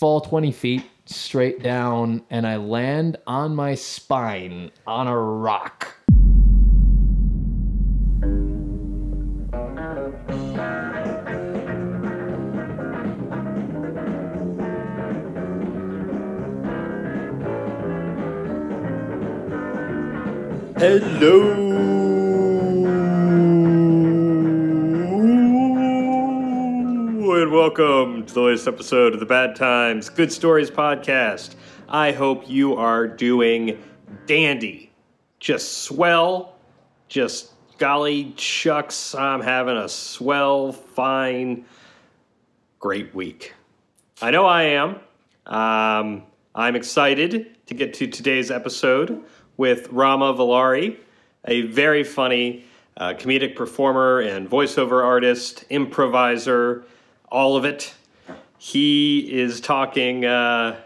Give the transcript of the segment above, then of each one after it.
fall 20 feet straight down, and I land on my spine on a rock. Hello welcome to the latest episode of the Bad Times Good Stories podcast. I hope you are doing dandy, just swell, just golly chucks, I'm having a swell, fine, great week. I know I am. Um, I'm excited to get to today's episode with Rama Vallury, a very funny uh, comedic performer and voiceover artist, improviser, all of it. He is talking, uh,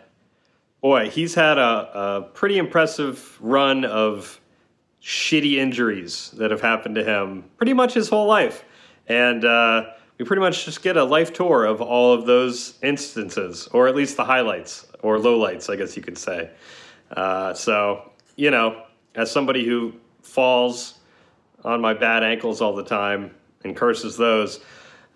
boy, he's had a, a pretty impressive run of shitty injuries that have happened to him pretty much his whole life. And uh, we pretty much just get a life tour of all of those instances, or at least the highlights or lowlights, I guess you could say. Uh, so, you know, as somebody who falls on my bad ankles all the time and curses those,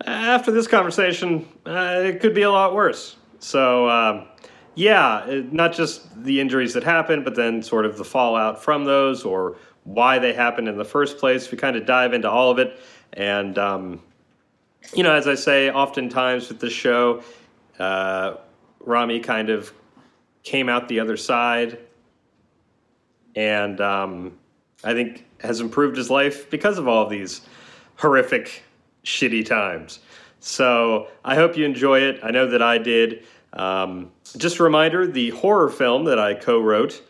after this conversation, uh, it could be a lot worse. So, um, yeah, it- not just the injuries that happened, but then sort of the fallout from those or why they happened in the first place. We kind of dive into all of it. And, um, you know, as I say, oftentimes with this show, uh, Rami kind of came out the other side and um, I think has improved his life because of all of these horrific, shitty times. So I hope you enjoy it. I know that I did. Um, just a reminder the horror film that I co wrote,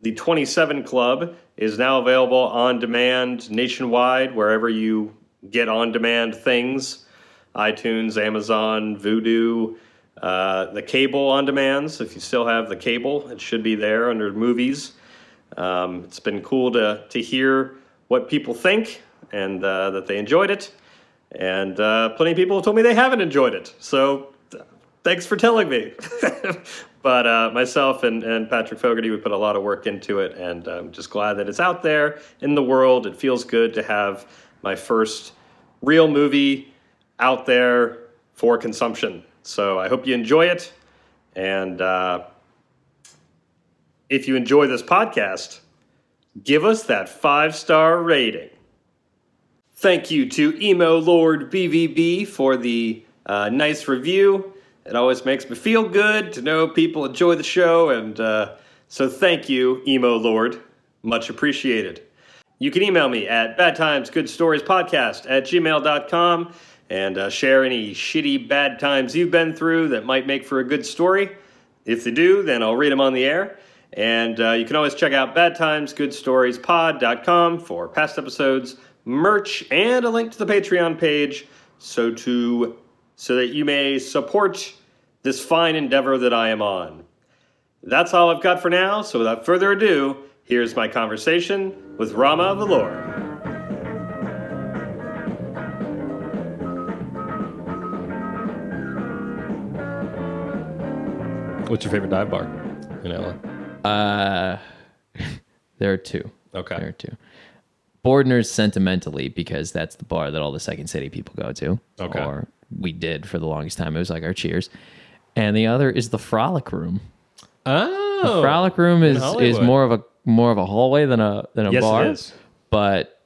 The 27 Club, is now available on demand nationwide, wherever you get on demand things iTunes, Amazon, Vudu, uh, the cable on demands. If you still have the cable, it should be there under movies. Um, it's been cool to, to hear what people think and uh, that they enjoyed it. And uh, plenty of people have told me they haven't enjoyed it. So thanks for telling me. but uh, myself and, and Patrick Fogarty, we put a lot of work into it. And I'm just glad that it's out there in the world. It feels good to have my first real movie out there for consumption. So I hope you enjoy it. And uh, if you enjoy this podcast, give us that five star rating. Thank you to Emo Lord BVB for the uh, nice review. It always makes me feel good to know people enjoy the show, and uh, so thank you, Emo Lord. Much appreciated. You can email me at badtimesgoodstoriespodcast at gmail.com and uh, share any shitty bad times you've been through that might make for a good story. If they do, then I'll read them on the air. And uh, you can always check out badtimesgoodstoriespod.com for past episodes, merch, and a link to the Patreon page so to so that you may support this fine endeavor that I am on. That's all I've got for now, so without further ado, here's my conversation with Rama Vallury. What's your favorite dive bar in LA? Uh, there are two. Okay. There are two. Bordner's sentimentally because that's the bar that all the Second City people go to. Okay. Or we did for the longest time. It was like our cheers. And the other is the Frolic Room. Oh, The Frolic Room is is more of a more of a hallway than a than a Yes, bar. is. But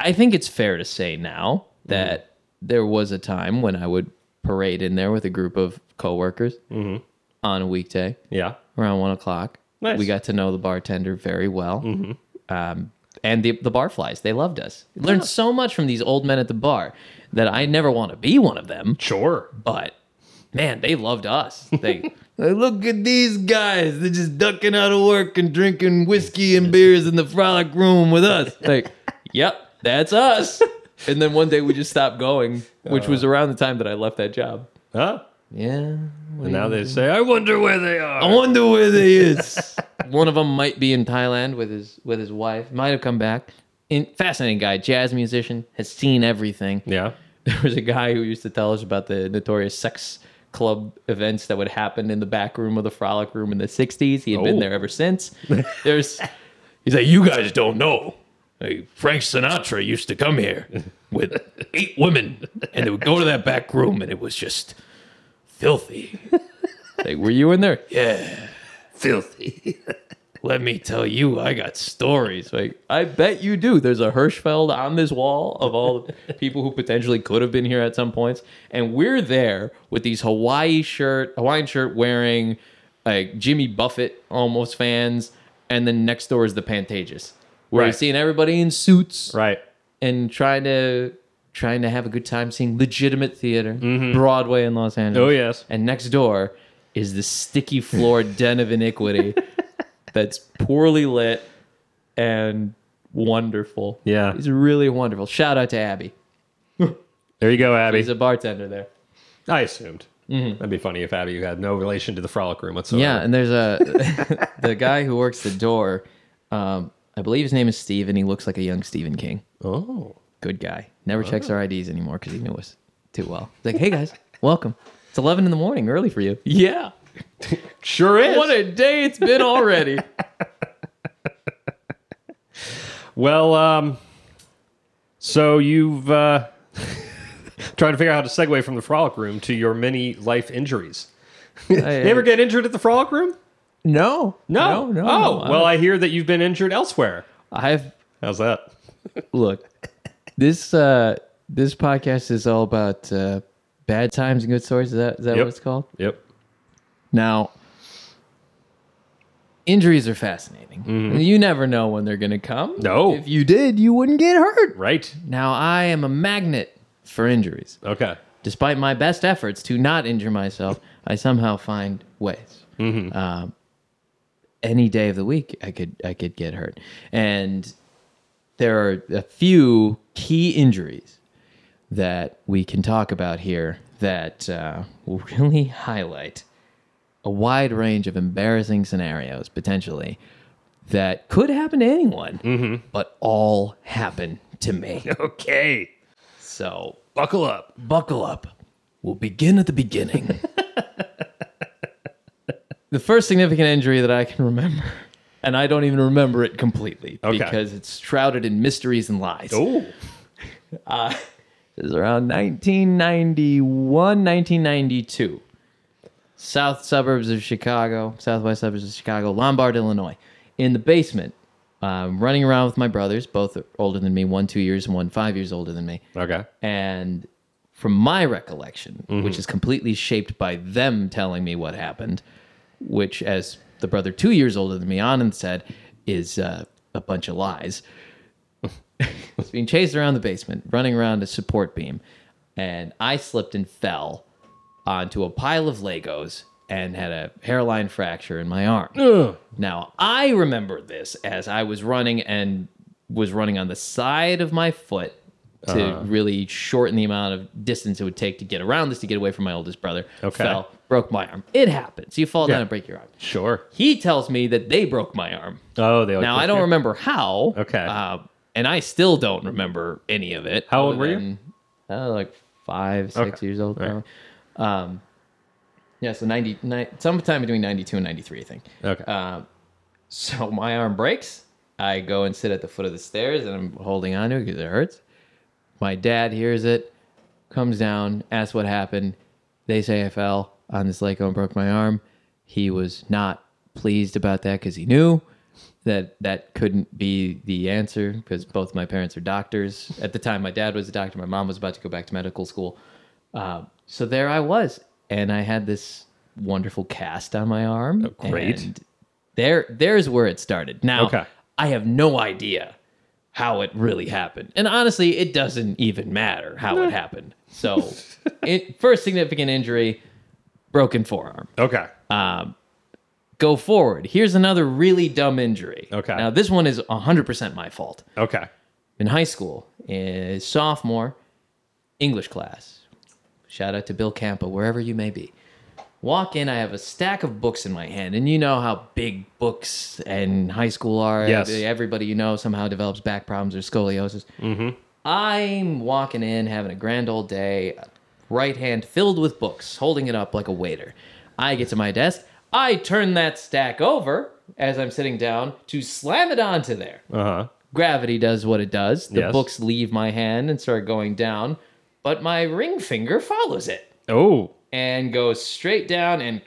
I think it's fair to say now Mm-hmm. that there was a time when I would parade in there with a group of coworkers on a weekday yeah. around one o'clock. Nice. Mm-hmm. We got to know the bartender very well. Um, and the the barflies, they loved us. Learned so much from these old men at the bar that I never want to be one of them. Sure. But man, they loved us. They like, look at these guys. They're just ducking out of work and drinking whiskey and beers in the frolic room with us. Like, yep, that's us. And then one day we just stopped going, which was uh. around the time that I left that job. Huh? Yeah. And now they say, I wonder where they are. I wonder where they is. One of them might be in Thailand with his with his wife. Might have come back. In, fascinating guy, jazz musician, has seen everything. Yeah. There was a guy who used to tell us about the notorious sex club events that would happen in the back room of the Frolic Room in the '60s. He had been Oh. there ever since. There's, he's like, you guys don't know. Like, Frank Sinatra used to come here with eight women, and they would go to that back room, and it was just filthy. Like, were you in there? Yeah, filthy. Let me tell you, I got stories. Like, I bet you do. There's a Hirschfeld on this wall of all the people who potentially could have been here at some points, and we're there with these Hawaii shirt, Hawaiian shirt wearing, like Jimmy Buffett almost fans, and then next door is the Pantages, where you're Right. seeing everybody in suits Right. and trying to trying to have a good time seeing legitimate theater, mm-hmm. Broadway in Los Angeles. Oh, yes. And next door is the sticky floor den of iniquity that's poorly lit and wonderful. Yeah. It's really wonderful. Shout out to Abby. There you go, Abby. He's a bartender there. I assumed. That'd be funny if Abby had no relation to the frolic room whatsoever. Yeah, and there's a the guy who works the door. Um, I believe his name is Steve, and he looks like a young Stephen King. Oh. Good guy. Never checks our IDs anymore because he knew us too well. He's like, hey guys, welcome. It's 11 in the morning, early for you. Yeah. Sure is. What a day it's been already. Well, um, so you've uh, trying to figure out how to segue from the frolic room to your many life injuries. you ever get injured at the frolic room? no, No. no, no. Oh, no. well, I hear that you've been injured elsewhere. I've How's that? look. This uh, this podcast is all about uh, bad times and good stories. Is that is that Yep. what it's called? Yep. Now, injuries are fascinating. You never know when they're going to come. No. If you did, you wouldn't get hurt. Right. Now, I am a magnet for injuries. Okay. Despite my best efforts to not injure myself, I somehow find ways. Um, any day of the week, I could I could get hurt, and there are a few key injuries that we can talk about here that uh, will really highlight a wide range of embarrassing scenarios potentially that could happen to anyone, but all happen to me. Okay. So Buckle up. buckle up. We'll begin at the beginning. the first significant injury that I can remember, and I don't even remember it completely Okay. because it's shrouded in mysteries and lies. Oh. It was around 1991, 1992. South suburbs of Chicago, southwest suburbs of Chicago, Lombard, Illinois. In the basement, um, running around with my brothers, both older than me, one two years and one five years older than me. Okay. And from my recollection, which is completely shaped by them telling me what happened, which, as the brother two years older than me, Anand said, is uh, a bunch of lies. was being chased around the basement, running around a support beam, and I slipped and fell onto a pile of Legos and had a hairline fracture in my arm. Ugh. Now, I remember this as I was running and was running on the side of my foot to Uh-huh. really shorten the amount of distance it would take to get around this to get away from my oldest brother. Okay. Fell, broke my arm. It happens. You fall Yeah. down and break your arm. Sure. He tells me that they broke my arm. Oh, they Now, I don't remember how. Okay. Uh, and I still don't remember any of it. How old were you? Uh, like five, six Okay. years old. Right. Um, yeah, so 90, ni- sometime between 92 and 93, I think. Okay. Uh, so my arm breaks. I go and sit at the foot of the stairs and I'm holding on to it because it hurts. My dad hears it, comes down, asks what happened. They say I fell on this Lego and broke my arm. He was not pleased about that because he knew that that couldn't be the answer because both my parents are doctors. At the time, my dad was a doctor. My mom was about to go back to medical school. Uh, so there I was, and I had this wonderful cast on my arm. Oh, great. and there, there's where it started. Now, Okay. I have no idea how it really happened, and honestly, it doesn't even matter how it happened. So, it, first significant injury, broken forearm Okay. Go forward. Here's another really dumb injury. Okay. Now, this one is 100% my fault. Okay. In high school, in sophomore English class, shout out to Bill Campa, wherever you may be. Walk in, I have a stack of books in my hand, and you know how big books and high school are. Yes. Everybody you know somehow develops back problems or scoliosis. Mm-hmm. I'm walking in, having a grand old day, right hand filled with books, holding it up like a waiter. I get to my desk. I turn that stack over as I'm sitting down to slam it onto there. Uh huh. Gravity does what it does. The Yes. books leave my hand and start going down, but my ring finger follows it Oh. and goes straight down and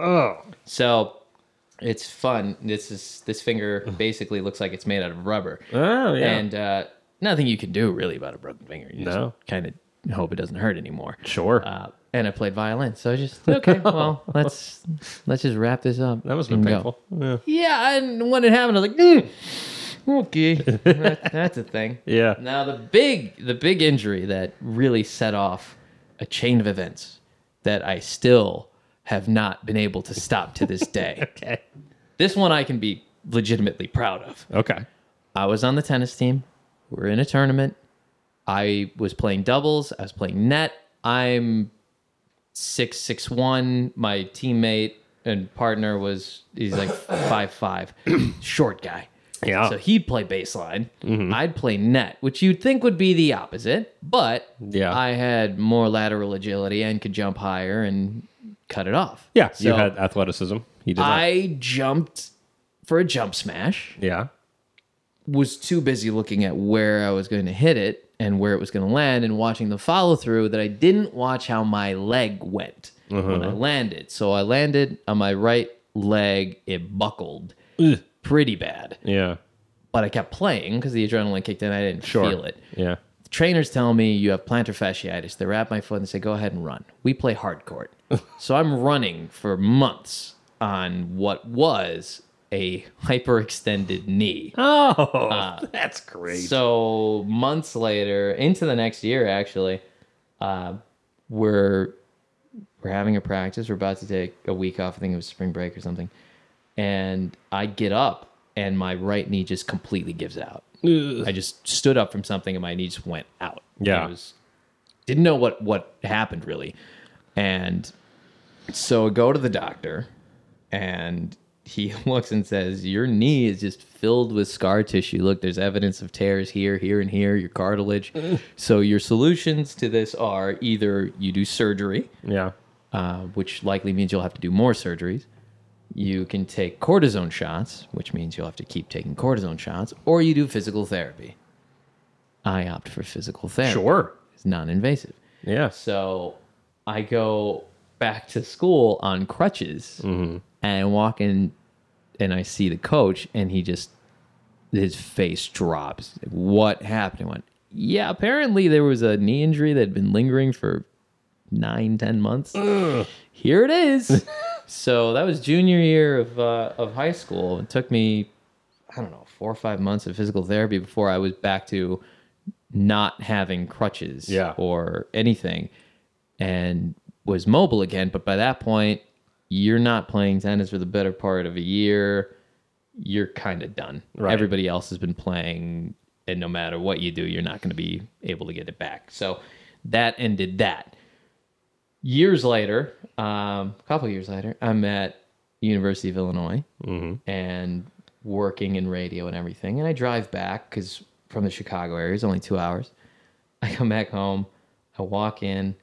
Oh. so it's fun. This is this finger basically looks like it's made out of rubber. Oh yeah. And uh, nothing you can do really about a broken finger. You No. just kind of hope it doesn't hurt anymore. sure. Uh, and I played violin, so I just okay. Well, let's let's just wrap this up. that must have and been go. painful. Yeah. Yeah, and when it happened, I was like, mm, okay, that, that's a thing. Yeah. Now the big the big injury that really set off a chain of events that I still have not been able to stop to this day. Okay. this one I can be legitimately proud of. Okay. I was on the tennis team. We're in a tournament. I was playing doubles. I was playing net. I'm six six one. My teammate and partner was he's like five five, short guy. Yeah. So he'd play baseline. Mm-hmm. I'd play net, which you'd think would be the opposite, but Yeah. I had more lateral agility and could jump higher and cut it off. yeah. you had athleticism. You did that. I jumped for a jump smash Yeah. was too busy looking at where I was going to hit it and where it was going to land and watching the follow through that I didn't watch how my leg went when I uh-huh. landed. So I landed on my right leg, it buckled pretty bad. Yeah. But I kept playing because the adrenaline kicked in. I didn't Sure. feel it. Yeah. The trainers tell me you have plantar fasciitis. They wrap my foot and say, go ahead and run. We play hard court. so I'm running for months on what was a hyperextended knee. Oh, that's great. So months later, into the next year, actually, uh, we're we're having a practice. We're about to take a week off. I think it was spring break or something. And I get up, and my right knee just completely gives out. I just stood up from something, and my knee just went out. Yeah. I was didn't know what what happened really, and so I go to the doctor, and he looks and says, Your knee is just filled with scar tissue. Look, there's evidence of tears here, here, and here, your cartilage. so, your solutions to this are either you do surgery, yeah. uh, which likely means you'll have to do more surgeries. You can take cortisone shots, which means you'll have to keep taking cortisone shots, or you do physical therapy. I opt for physical therapy. Sure. It's non invasive. Yeah. So I go back to school on crutches and I walk in and I see the coach and he just his face drops. What happened? I went, yeah, apparently there was a knee injury that had been lingering for nine, ten months. Here it is. so that was junior year of uh, of high school. It took me, I don't know, four or five months of physical therapy before I was back to not having crutches Yeah. or anything and was mobile again. But by that point, you're not playing tennis for the better part of a year. You're kind of done. Right. Everybody else has been playing, and no matter what you do, you're not going to be able to get it back. So that ended that. Years later, um, a couple years later, I'm at University of Illinois and working in radio and everything. And I drive back because from the Chicago area, it's only two hours. I come back home, I walk in,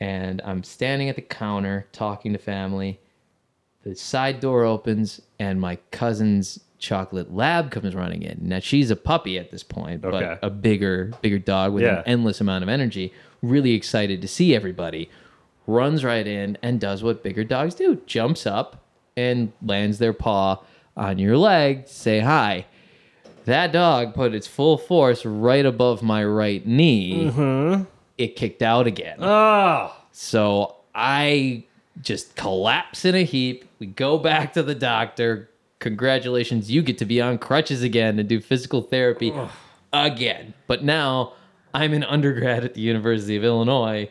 and I'm standing at the counter talking to family. The side door opens, and my cousin's chocolate lab comes running in. Now she's a puppy at this point, Okay. but a bigger, bigger dog with Yeah. an endless amount of energy. Really excited to see everybody. Runs right in and does what bigger dogs do: jumps up and lands their paw on your leg to say hi. That dog put its full force right above my right knee. Mm-hmm. It kicked out again. Oh. So I just collapse in a heap. We go back to the doctor. Congratulations, you get to be on crutches again and do physical therapy again. But now I'm an undergrad at the University of Illinois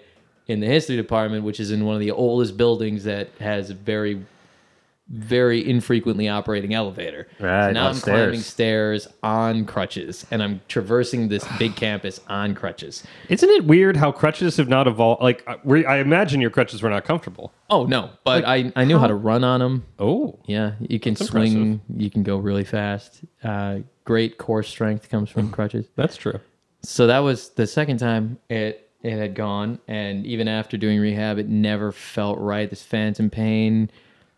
in the history department, which is in one of the oldest buildings that has very, very infrequently operating elevator. Right, so now I'm upstairs. climbing stairs on crutches and I'm traversing this big campus on crutches. Isn't it weird how crutches have not evolved? Like, uh, we, I imagine your crutches were not comfortable. Oh no, but I, I knew how to run on them. Oh. Yeah, you can That's swing. You can go really fast. Uh, great core strength comes from crutches. That's true. So that was the second time it it had gone, and even after doing rehab, it never felt right. This phantom pain,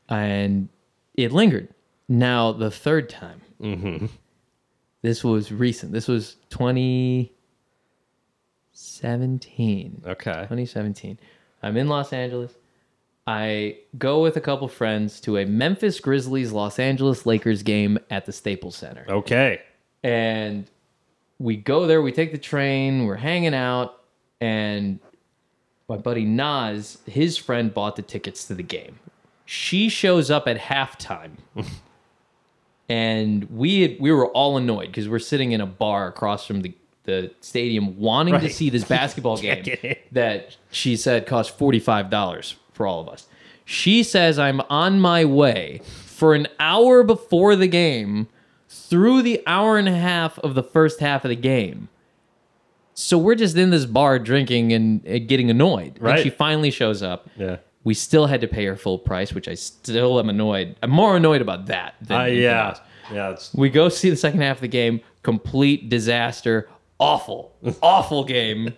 and it lingered. Now the third time, mm-hmm. this was recent. This was 2017. Okay. 2017. I'm in Los Angeles. I go with a couple friends to a Memphis Grizzlies Los Angeles Lakers game at the Staples Center. Okay. And we go there, we take the train, we're hanging out, and my buddy Nas, his friend bought the tickets to the game. She shows up at halftime. and we had, we were all annoyed because we're sitting in a bar across from the, the stadium wanting to see this basketball game that she said cost $45 for all of us. She says I'm on my way for an hour before the game through the hour and a half of the first half of the game. So we're just in this bar drinking and, and getting annoyed. Right. And she finally shows up. Yeah. We still had to pay her full price, which I still am annoyed. I'm more annoyed about that than Uh, anything yeah. else. Yeah. It's, We go see the second half of the game, complete disaster, awful, awful game,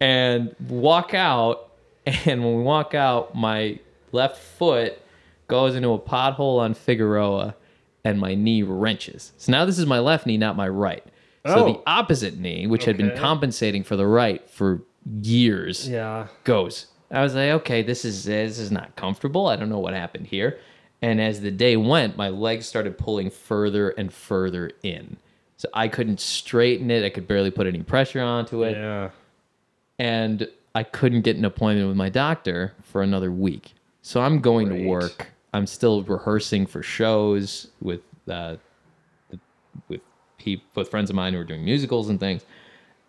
and walk out. And when we walk out, my left foot goes into a pothole on Figueroa, and my knee wrenches. So now this is my left knee, not my right. So Oh. the opposite knee, which had been Okay. compensating for the right for years, yeah. goes. I was like, okay, this is this is not comfortable. I don't know what happened here. And as the day went, my legs started pulling further and further in. So I couldn't straighten it. I could barely put any pressure onto it. Yeah. And I couldn't get an appointment with my doctor for another week. So I'm going Great. to work. I'm still rehearsing for shows with uh, the- with people, with friends of mine who are doing musicals and things.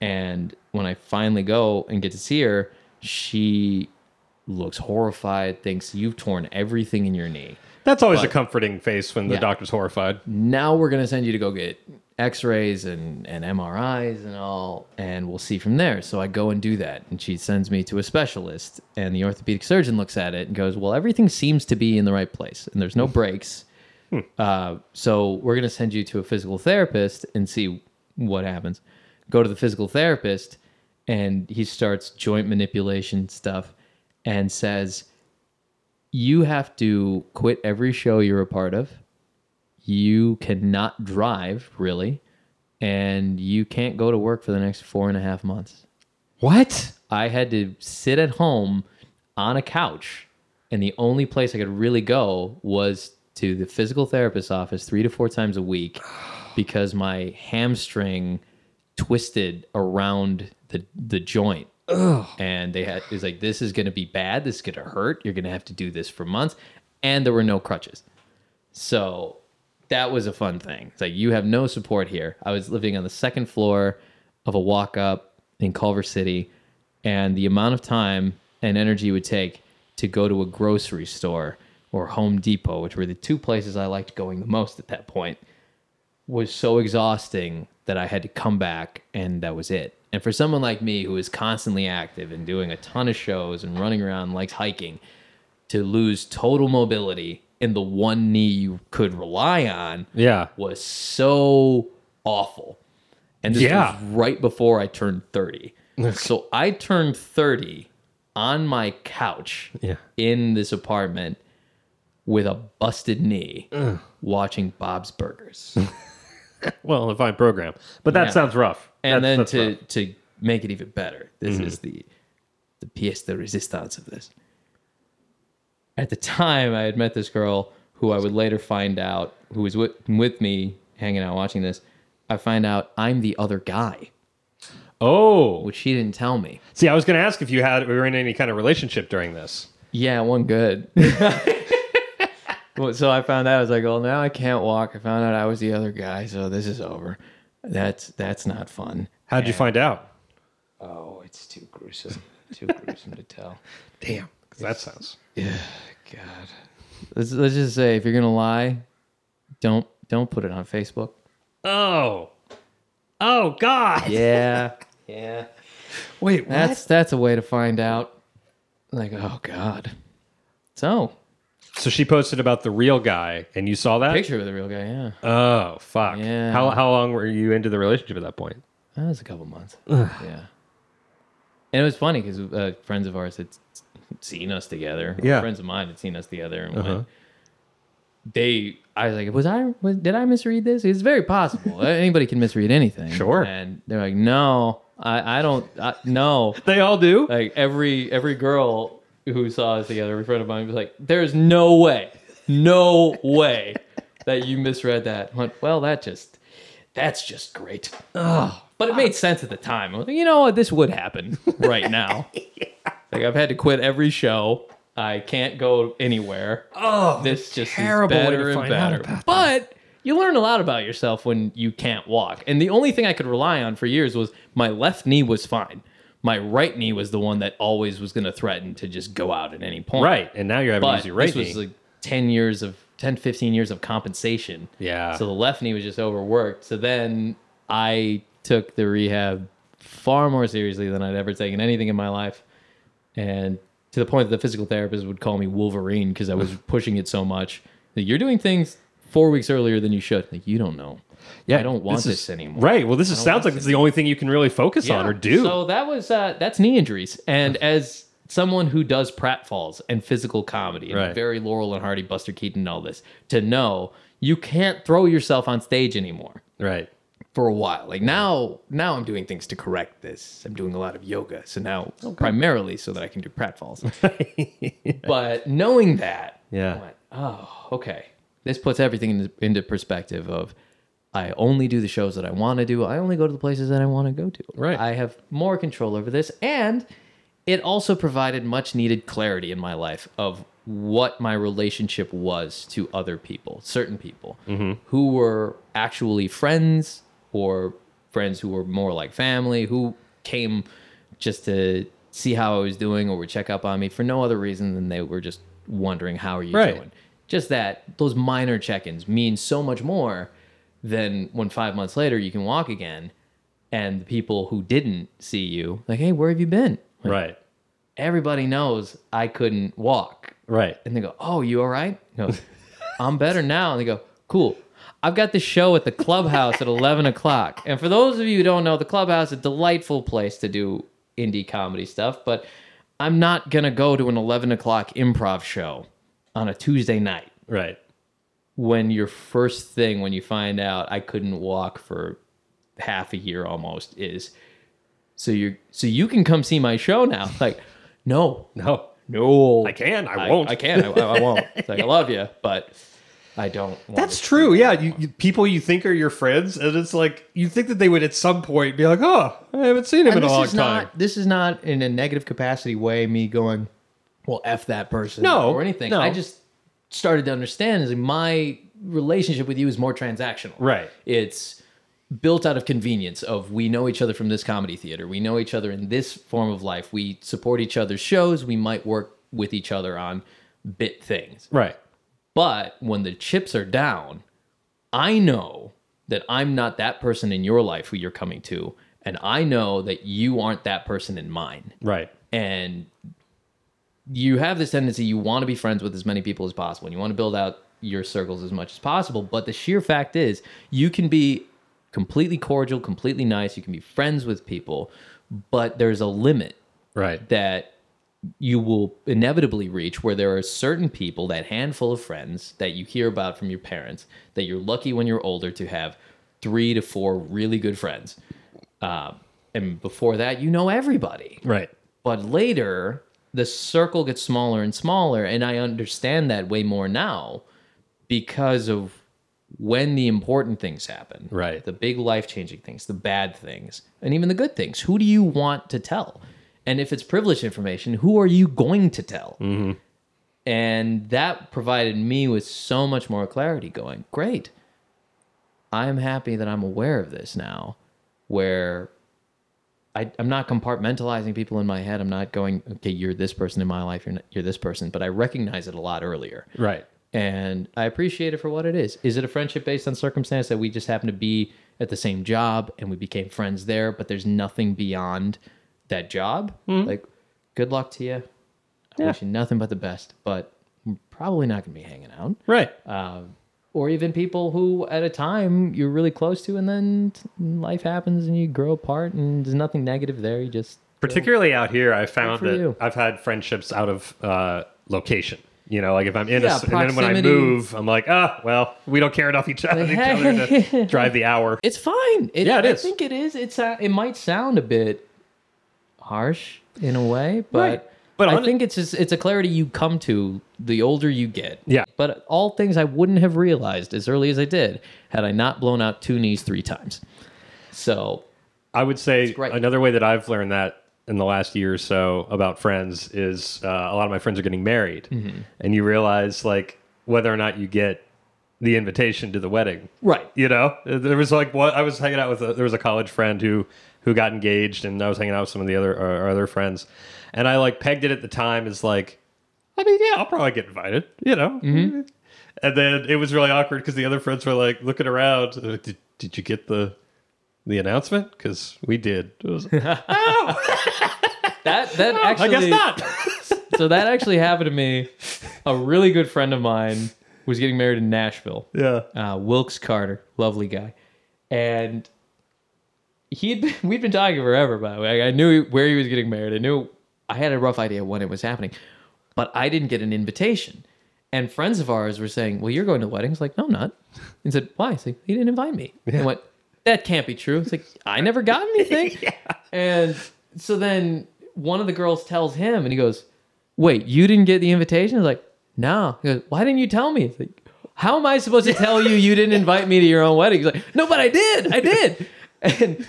And when I finally go and get to see her, she looks horrified, thinks you've torn everything in your knee. That's always a comforting face when the Yeah. doctor's horrified. Now we're gonna send you to go get X-rays and, and MRIs and all, and we'll see from there. So I go and do that, and she sends me to a specialist, and the orthopedic surgeon looks at it and goes, "Well, everything seems to be in the right place, and there's no breaks. Uh, so we're gonna send you to a physical therapist and see what happens." Go to the physical therapist, and he starts joint manipulation stuff, and says, "You have to quit every show you're a part of." you cannot drive really and you can't go to work for the next four and a half months What? i had to sit at home on a couch and the only place i could really go was to the physical therapist's office three to four times a week because my hamstring twisted around the the joint and they had it's like this is to be bad this is to hurt you're to have to do this for months and there were no crutches so that was a fun thing. It's like you have no support here. I was living on the second floor of a walk up in Culver City, and the amount of time and energy it would take to go to a grocery store or Home Depot, which were the two places I liked going the most at that point, was so exhausting that I had to come back and that was it. And for someone like me who is constantly active and doing a ton of shows and running around, likes hiking, to lose total mobility in the one knee you could rely on Yeah. was so awful. And this Yeah. was right before I turned 30. so I turned 30 on my couch Yeah. in this apartment with a busted knee watching Bob's Burgers. Well, a fine program, but that Yeah. sounds rough. And That's- then that's to rough. to make it even better, this mm-hmm. is the the pièce de résistance of this. At the time, I had met this girl who I would later find out who was with, with me hanging out watching this. I find out I'm the other guy, oh, which she didn't tell me. see, I was going to ask if you had we were in any kind of relationship during this. Yeah, one good. So I found out I was like, well, now I can't walk. I found out I was the other guy, so this is over. That's that's not fun. How'd you find out? Oh, it's too gruesome. Too gruesome to tell. Damn, 'cause that sounds. Yeah, God. Let's let's just say if you're gonna lie, don't don't put it on Facebook. Oh, oh God! Yeah, yeah. Wait, what? That's that's a way to find out. Like, oh God. So So she posted about the real guy, and you saw that? picture of the real guy. Yeah, Oh, fuck. Yeah. How how long were you into the relationship at that point? that was a couple months. yeah. And it was funny because uh, friends of ours had s- seen us together. Yeah. Friends of mine had seen us together, and Uh-huh. when they, I was like, was I, was, did I misread this? It's very possible. Anybody can misread anything. Sure. And they're like, no, I, I don't, I, no. They all do. Like every every girl who saw us together, a friend of mine was like, "There's no way, no way that you misread that." I went, well, that just that's just great. Oh, But it made sense at the time. I was like, you know what, this would happen right now. Like I've had to quit every show. I can't go anywhere. oh, This just terrible is better and better. But you learn a lot about yourself when you can't walk. And the only thing I could rely on for years was my left knee was fine. My right knee was the one that always was going to threaten to just go out at any point. right. And now you're having to use your right this knee. was like 10 years of 10, 15 years of compensation. Yeah. So the left knee was just overworked. So then I took the rehab far more seriously than I'd ever taken anything in my life. And to the point that the physical therapist would call me Wolverine because I was pushing it so much. Like, You're doing things four weeks earlier than you should. Like, you don't know. I don't want this, is- anymore. Right. Well, this is, sounds like this it's the only thing you can really focus on or do. So that was uh, that's knee injuries, and as someone who does pratfalls and physical comedy, and Right. very Laurel and Hardy, Buster Keaton, and all this, to know you can't throw yourself on stage anymore right. for a while. Like now, now I'm doing things to correct this. I'm doing a lot of yoga, so now primarily so that I can do pratfalls. but knowing that, Yeah. I went, oh, okay. This puts everything into perspective of I only do the shows that I want to do. I only go to the places that I want to go to. Right. I have more control over this. And it also provided much needed clarity in my life of what my relationship was to other people, certain people mm-hmm. who were actually friends or friends who were more like family, who came just to see how I was doing or would check up on me for no other reason than they were just wondering how are you Right. doing. Just that those minor check-ins mean so much more than when 5 months later you can walk again and the people who didn't see you like hey where have you been? Like, Right. everybody knows i couldn't walk. Right. and they go oh you all right? Go, i'm better now. And they go cool. I've got this show at the clubhouse at 11 o'clock. And for those of you who don't know the clubhouse is a delightful place to do indie comedy stuff but i'm not gonna go to an 11 o'clock improv show on a tuesday night. Right. When your first thing when you find out I couldn't walk for half a year almost is so you so you can come see my show now like no No. no I can. I won't. I, can I, I won't it's like I love you but I don't want That's true. Yeah, you, you, people you think are your friends, and it's like you think that they would at some point be like, "Oh, I haven't seen him and in a this long is time." not this is not in a negative capacity way me going well f that person No, or anything no. I just started to understand is my relationship with you is more transactional Right. it's built out of convenience of we know each other from this comedy theater we know each other in this form of life we support each other's shows we might work with each other on bit things Right. but when the chips are down i know that i'm not that person in your life who you're coming to and i know that you aren't that person in mine Right. and you have this tendency you want to be friends with as many people as possible and you want to build out your circles as much as possible but the sheer fact is you can be completely cordial completely nice you can be friends with people but there's a limit Right. that you will inevitably reach where there are certain people that handful of friends that you hear about from your parents that you're lucky when you're older to have three to four really good friends uh, and before that you know everybody Right. but later, the circle gets smaller and smaller. And I understand that way more now because of when the important things happen. Right. The big life changing things, the bad things, and even the good things. Who do you want to tell? And if it's privileged information, who are you going to tell? Mm-hmm. And that provided me with so much more clarity going, great. I'm happy that I'm aware of this now, where I, I'm not compartmentalizing people in my head. I'm not going, okay, you're this person in my life, you're, not, you're this person, but I recognize it a lot earlier. Right. And I appreciate it for what it is. Is it a friendship based on circumstance that we just happen to be at the same job and we became friends there, but there's nothing beyond that job? Hmm. Like, good luck to you. I Yeah. wish you nothing but the best, but we're probably not going to be hanging out Right. Um, or even people who at a time you're really close to and then life happens and you grow apart and there's nothing negative there you just Particularly out here, I found that you. I've had friendships out of uh, location. You know, like if I'm in Yeah, a, and then when I move, I'm like, ah, well, we don't care enough each other, each other to drive the hour. It's fine. It, Yeah, it I is. think it is. It's uh, it might sound a bit harsh in a way, but Right. But I think it's just, it's a clarity you come to the older you get. Yeah. But all things I wouldn't have realized as early as I did had I not blown out two knees three times. So I would say another way that I've learned that in the last year or so about friends is uh, a lot of my friends are getting married, Mm-hmm. and you realize like whether or not you get the invitation to the wedding. right. You know, there was like what I was hanging out with. A, there was a college friend who who got engaged, and I was hanging out with some of the other our other friends, and I like pegged it at the time as like, I mean, yeah, I'll probably get invited. You know. And then it was really awkward because the other friends were like looking around. Like, Did, did you get the the announcement? Because we did. Was- That that actually I guess not. so that actually happened to me. A really good friend of mine was getting married in Nashville. yeah. uh, Wilkes Carter, lovely guy, and he had been, we'd been talking forever. By the way, I knew where he was getting married. I knew I had a rough idea when it was happening, but I didn't get an invitation. And friends of ours were saying, "Well, you're going to the wedding." I was like, "No, I'm not." And said, "Why?" Said, "He didn't invite me." I went, "That can't be true." It's like I never got anything. yeah. And so then one of the girls tells him, and he goes, "Wait, you didn't get the invitation?" I was like, "No." He goes, "Why didn't you tell me?" It's like, "How am I supposed to tell you you didn't invite me to your own wedding?" He's like, "No, but I did. I did." And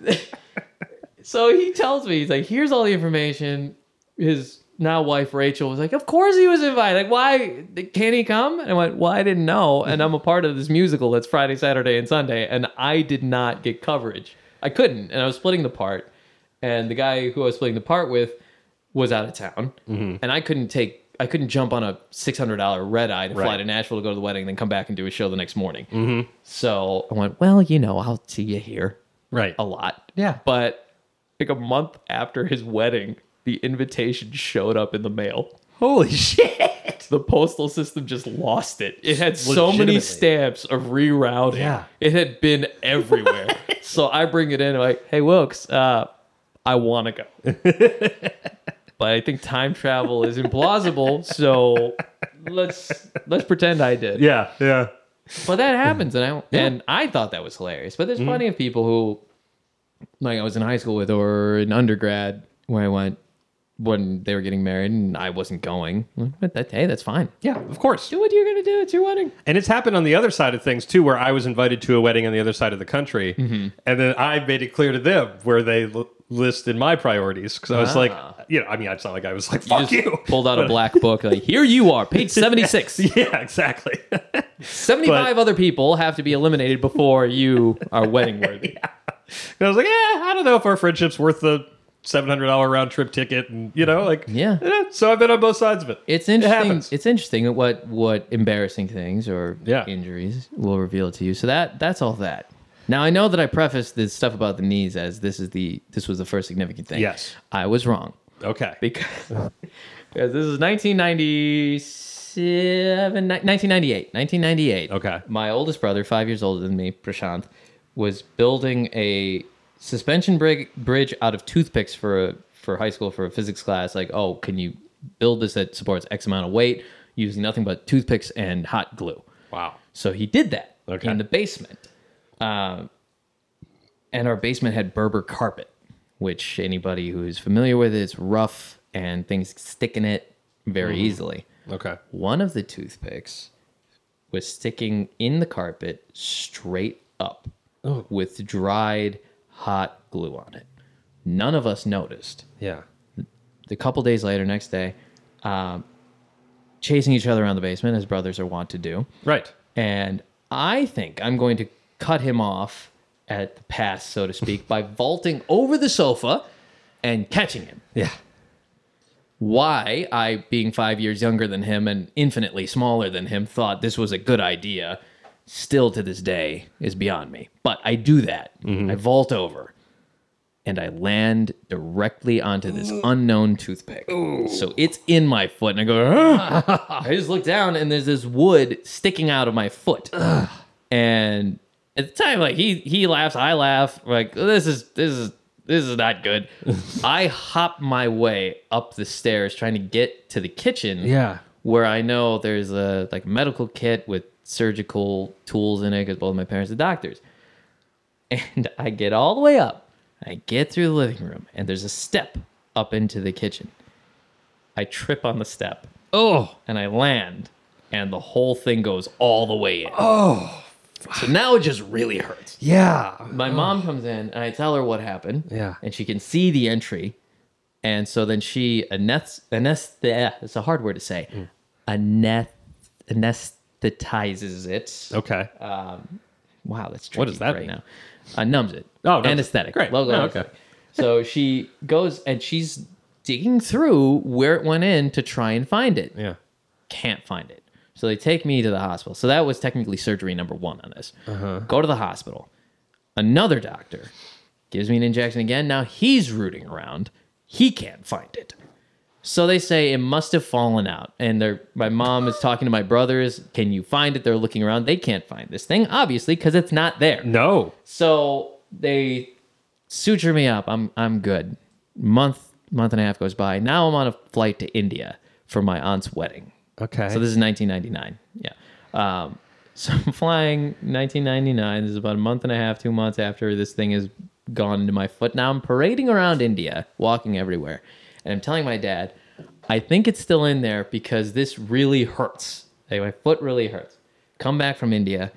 so he tells me, he's like, "Here's all the information." His now wife Rachel was like, "Of course he was invited. Like, why can't he come?" And I went, "Well, I didn't know, and I'm a part of this musical that's Friday, Saturday, and Sunday, and I did not get coverage. I couldn't, and I was splitting the part, and the guy who I was splitting the part with was out of town, mm-hmm. and I couldn't take." I couldn't jump on a six hundred dollar red eye to fly Right. to Nashville to go to the wedding, and then come back and do a show the next morning. Mm-hmm. So I went, well, you know, I'll see you here Right. a lot. Yeah. But like a month after his wedding, the invitation showed up in the mail. Holy shit. The postal system just lost it. It had so many stamps of rerouting. Yeah. It had been everywhere. so I bring it in like, hey Wilkes, uh, I want to go. but I think time travel is implausible, so let's let's pretend I did. Yeah. Yeah. But that happens, and I and I thought that was hilarious. But Mm-hmm. there's plenty of people who, like I was in high school with or in undergrad, where I went when they were getting married, and I wasn't going. But that hey, that's fine. Yeah. Of course. Do what you're gonna do. It's your wedding. And it's happened on the other side of things too, where I was invited to a wedding on the other side of the country, Mm-hmm. and then I made it clear to them where they l- listed my priorities because I was like, Ah. you know, I mean, it's not like I was like, You "Fuck just you." pulled out a black book, like here you are, page seventy six. yeah, exactly. Seventy five other people have to be eliminated before you are wedding worthy. And I was like, yeah, I don't know if our friendship's worth the seven hundred dollar round trip ticket, and you know, like, Yeah. eh, So I've been on both sides of it. It's interesting. happens. it's interesting what what embarrassing things or Yeah. injuries will reveal to you. So that that's all that. Now I know that I prefaced this stuff about the knees as this is the this was the first significant thing. Yes. I was wrong Okay. because because this is 1997 1998 1998 Okay. my oldest brother five years older than me prashant was building a suspension brig- bridge out of toothpicks for a, for high school for a physics class like oh can you build this that supports x amount of weight using nothing but toothpicks and hot glue Wow. so he did that Okay. in the basement. Um, and our basement had Berber carpet, which anybody who's familiar with it, it's rough and things stick in it very Mm-hmm. easily. Okay. One of the toothpicks was sticking in the carpet straight up Oh. with dried hot glue on it. None of us noticed Yeah. a couple days later, next day, um, chasing each other around the basement as brothers are wont to do. Right. And I think I'm going to cut him off at the pass, so to speak, by vaulting over the sofa and catching him. Yeah. Why I, being five years younger than him and infinitely smaller than him, thought this was a good idea, still to this day is beyond me. But I do that. I vault over and I land directly onto this unknown toothpick. So it's in my foot, and I go. "Ah." I just look down, and there's this wood sticking out of my foot. And at the time, like he he laughs, I laugh. Like this is this is this is not good. I hop my way up the stairs trying to get to the kitchen. Yeah. Where I know there's a like medical kit with surgical tools in it because both my parents are doctors. And I get all the way up. I get through the living room and there's a step up into the kitchen. I trip on the step Oh. and I land and the whole thing goes all the way in. Oh. So now it just really hurts. Yeah. My mom comes in and I tell her what happened. Yeah. And she can see the entry. And so then she aneth aneth it's a hard word to say. Mm. Aneth anesthetizes it. Okay. Um, Wow, that's tricky What does that right mean? now. Uh, numbs it. Oh, numbs it. anesthetic. Great. Logo Oh, okay. So she goes and she's digging through where it went in to try and find it. yeah. Can't find it. So they take me to the hospital. So that was technically surgery number one on this. Uh-huh. Go to the hospital. Another doctor gives me an injection again. Now he's rooting around. He can't find it. So they say it must have fallen out. And they're, my mom is talking to my brothers. Can you find it? They're looking around. They can't find this thing, obviously, because it's not there. No. So they suture me up. I'm I'm good. Month month and a half goes by. Now I'm on a flight to India for my aunt's wedding. Okay. So this is 1999. Yeah. Um, so I'm flying 1999. This is about a month and a half, two months after this thing has gone into my foot. Now I'm parading around India, walking everywhere, and I'm telling my dad, I think it's still in there because this really hurts. Like, my foot really hurts. Come back from India,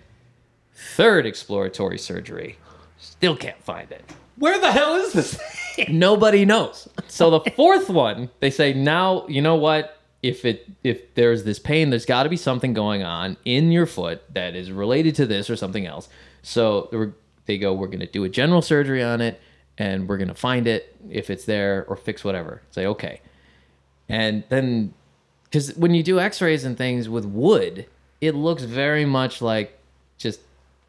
third exploratory surgery, still can't find it. Where the hell is this? Nobody knows. So the fourth one, they say now, you know what? If it if there's this pain, there's got to be something going on in your foot that is related to this or something else. So they go, we're going to do a general surgery on it, and we're going to find it if it's there or fix whatever. Say okay, and then because when you do X-rays and things with wood, it looks very much like just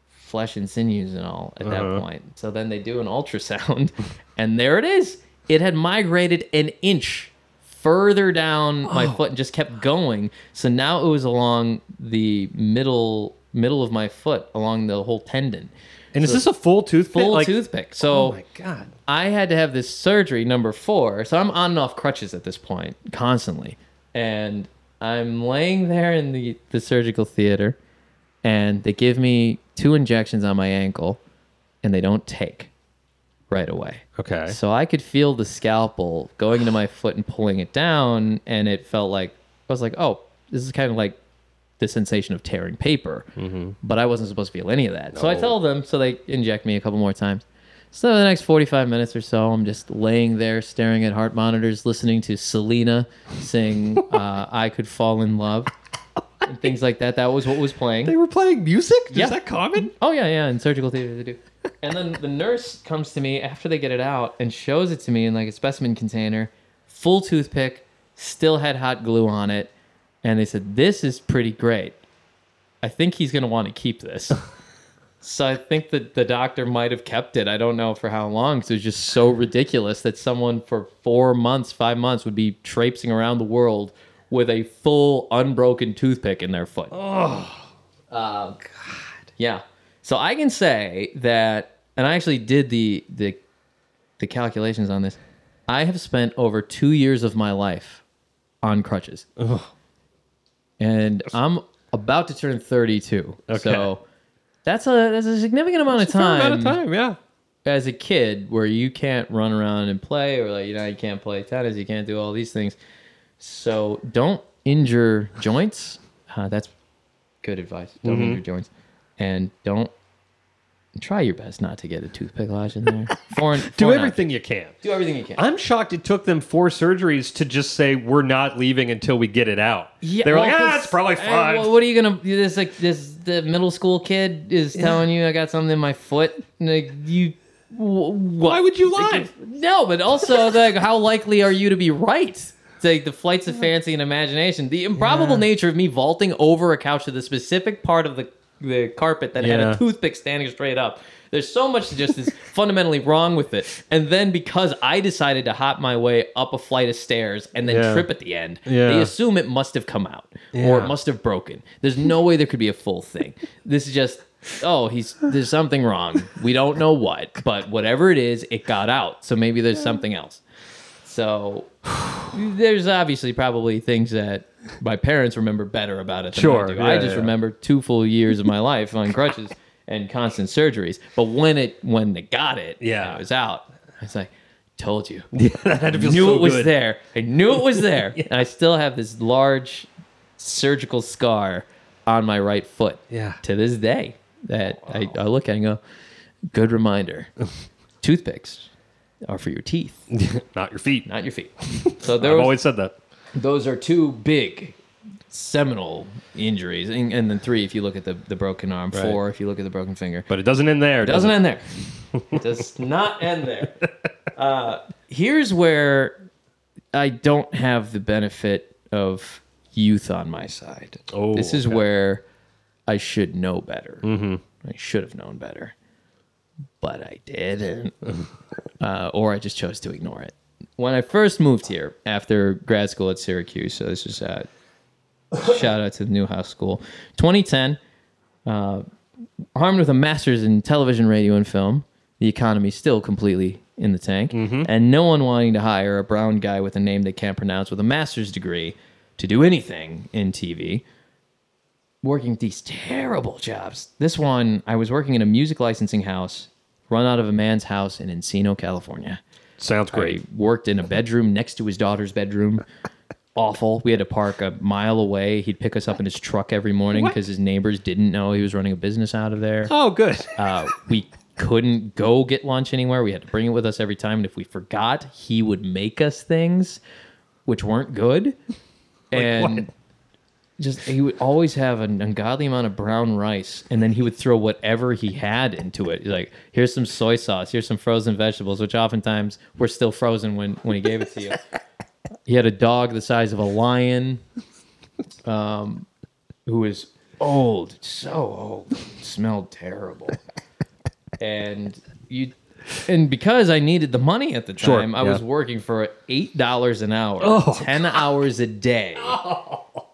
flesh and sinews and all at that uh-huh. point. So then they do an ultrasound, and there it is. It had migrated an inch further down my oh. foot and just kept going. So now it was along the middle middle of my foot, along the whole tendon. And is this a full toothpick? Full Like- toothpick. Oh so Oh my god. I had to have this surgery number four. So I'm on and off crutches at this point, constantly. And I'm laying there in the, the surgical theater, and they give me two injections on my ankle, and they don't take right away. Okay. So I could feel the scalpel going into my foot and pulling it down, and it felt like I was like, oh, this is kind of like the sensation of tearing paper. But I wasn't supposed to feel any of that. So I tell them, so they inject me a couple more times. So the next 45 minutes or so, I'm just laying there staring at heart monitors, listening to Selena sing uh, I Could Fall in Love and things like that. That was what was playing. They were playing music? Yeah. Is that common? Oh yeah, yeah. In surgical theater, they do. And then the nurse comes to me after they get it out and shows it to me in like a specimen container, full toothpick, still had hot glue on it, and they said, "This is pretty great. I think he's gonna want to keep this." so I think that the doctor might have kept it. I don't know for how long. Because it was just so ridiculous that someone for four months, five months would be traipsing around the world with a full unbroken toothpick in their foot. Oh, oh God. Yeah. So I can say that, and I actually did the the the calculations on this. I have spent over two years of my life on crutches, and I'm about to turn 32. Okay. So that's a that's a significant amount of time, amount of time, yeah. as a kid where you can't run around and play, or like you know you can't play tennis, you can't do all these things. So don't injure joints. Uh, that's good advice. Don't Mm-hmm. injure joints, and don't try your best not to get a toothpick lodge in there. Foreign, Do foreign everything you can. Do everything you can. I'm shocked it took them four surgeries to just say we're not leaving until we get it out. Yeah, they were well, like, ah, it's probably fine. well, what are you gonna? This like this the middle school kid is telling you I got something in my foot. Like you, wh- Why would you lie? No, but also like how likely are you to be right? Like the flights of fancy and imagination. The improbable nature of me vaulting over a couch to the specific part of the the carpet that had Yeah. a toothpick standing straight up. There's so much that just is fundamentally wrong with it. And then because I decided to hop my way up a flight of stairs and then Yeah. trip at the end, Yeah. they assume it must have come out or Yeah. it must have broken. There's no way there could be a full thing. This is just oh, he's there's something wrong. We don't know what, but whatever it is, it got out. So maybe there's something else. So there's obviously probably things that my parents remember better about it than Sure, I do. yeah, I just yeah. remember two full years of my life on crutches and constant surgeries. But when it when they got it, Yeah. it was out. I was like, told you. that had to I knew so it was good. there. I knew it was there. And I still have this large surgical scar on my right foot Yeah. to this day that I, I look at and go, good reminder. Toothpicks are for your teeth, Not your feet. not your feet. So I've was, always said that. Those are two big seminal injuries. And, and then three, if you look at the, the broken arm, Right. four, if you look at the broken finger. But it doesn't end there. It doesn't end there. It does not end there. Uh, here's where I don't have the benefit of youth on my side. Oh, this is okay. where I should know better. Mm-hmm. I should have known better, but I didn't, uh, or I just chose to ignore it. When I first moved here after grad school at Syracuse, so this is a shout out to the Newhouse School, 2010 uh, armed with a master's in television, radio, and film, the economy still completely in the tank, and no one wanting to hire a brown guy with a name they can't pronounce with a master's degree to do anything in TV. Working these terrible jobs. This one, I was working in a music licensing house run out of a man's house in Encino, California. Sounds great. I worked in a bedroom next to his daughter's bedroom. Awful. We had to park a mile away. He'd pick us up in his truck every morning because his neighbors didn't know he was running a business out of there. Oh, good. Uh, we couldn't go get lunch anywhere. We had to bring it with us every time. And if we forgot, he would make us things which weren't good. and what? Just he would always have an ungodly amount of brown rice, and then he would throw whatever he had into it. Like, "Here's some soy sauce. Here's some frozen vegetables," which oftentimes were still frozen when when he gave it to you. he had a dog the size of a lion, um, who was old, so old, smelled terrible, and you. And because I needed the money at the Sure, time, I yeah. was working for eight dollars an hour, Oh, ten hours a day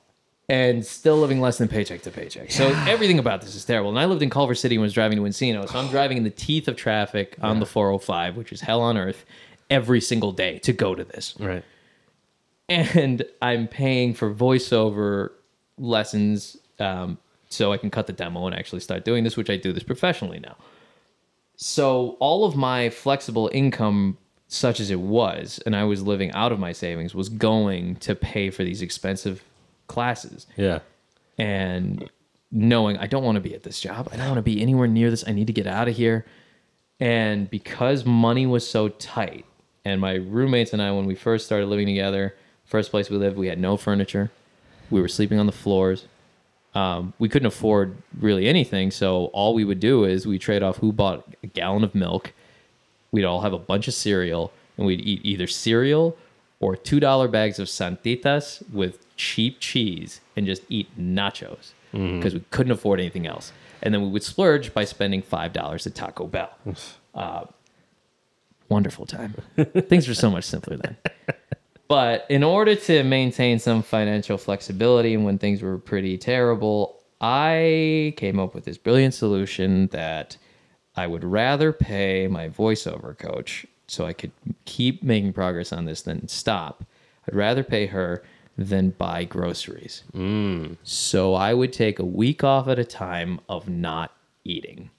and still living less than paycheck to paycheck. So everything about this is terrible. And I lived in Culver City and was driving to Encino. So I'm driving in the teeth of traffic on the 405, which is hell on earth, every single day to go to this. Right. And I'm paying for voiceover lessons um, so I can cut the demo and actually start doing this, which I do this professionally now. So all of my flexible income, such as it was, and I was living out of my savings, was going to pay for these expensive classes Yeah. and knowing I don't want to be at this job. I don't want to be anywhere near this. I need to get out of here. And because money was so tight, and my roommates and I, when we first started living together, first place we lived, we had no furniture. We were sleeping on the floors. Um, we couldn't afford really anything. So all we would do is we trade off who bought a gallon of milk. We'd all have a bunch of cereal, and we'd eat either cereal or $2 bags of Santitas with cheap cheese and just eat nachos because we couldn't afford anything else. And then we would splurge by spending $5 at Taco Bell. Uh, wonderful time. Things were so much simpler then. But in order to maintain some financial flexibility when things were pretty terrible, I came up with this brilliant solution that I would rather pay my voiceover coach so I could keep making progress on this than stop. I'd rather pay her than buy groceries. Mm. So I would take a week off at a time of not eating.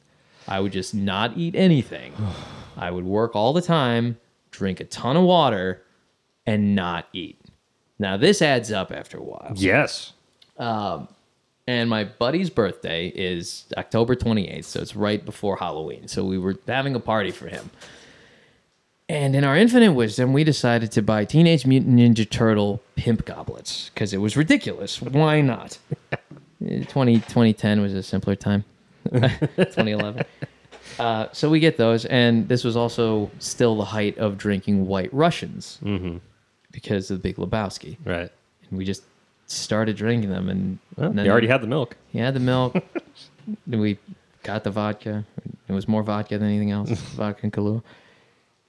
I would just not eat anything. I would work all the time, drink a ton of water, and not eat. Now, this adds up after a while. Yes. Um, and my buddy's birthday is October 28th, so it's right before Halloween. So we were having a party for him. And in our infinite wisdom, we decided to buy Teenage Mutant Ninja Turtle pimp goblets because it was ridiculous. Why not? Eh, 20, 2010 was a simpler time. 2011. Uh, so we get those, and this was also still the height of drinking White Russians because of the Big Lebowski. Right. And we just started drinking them, and, Well, you already had the milk. had the milk. then we got the vodka. It was more vodka than anything else. vodka and Kahlua.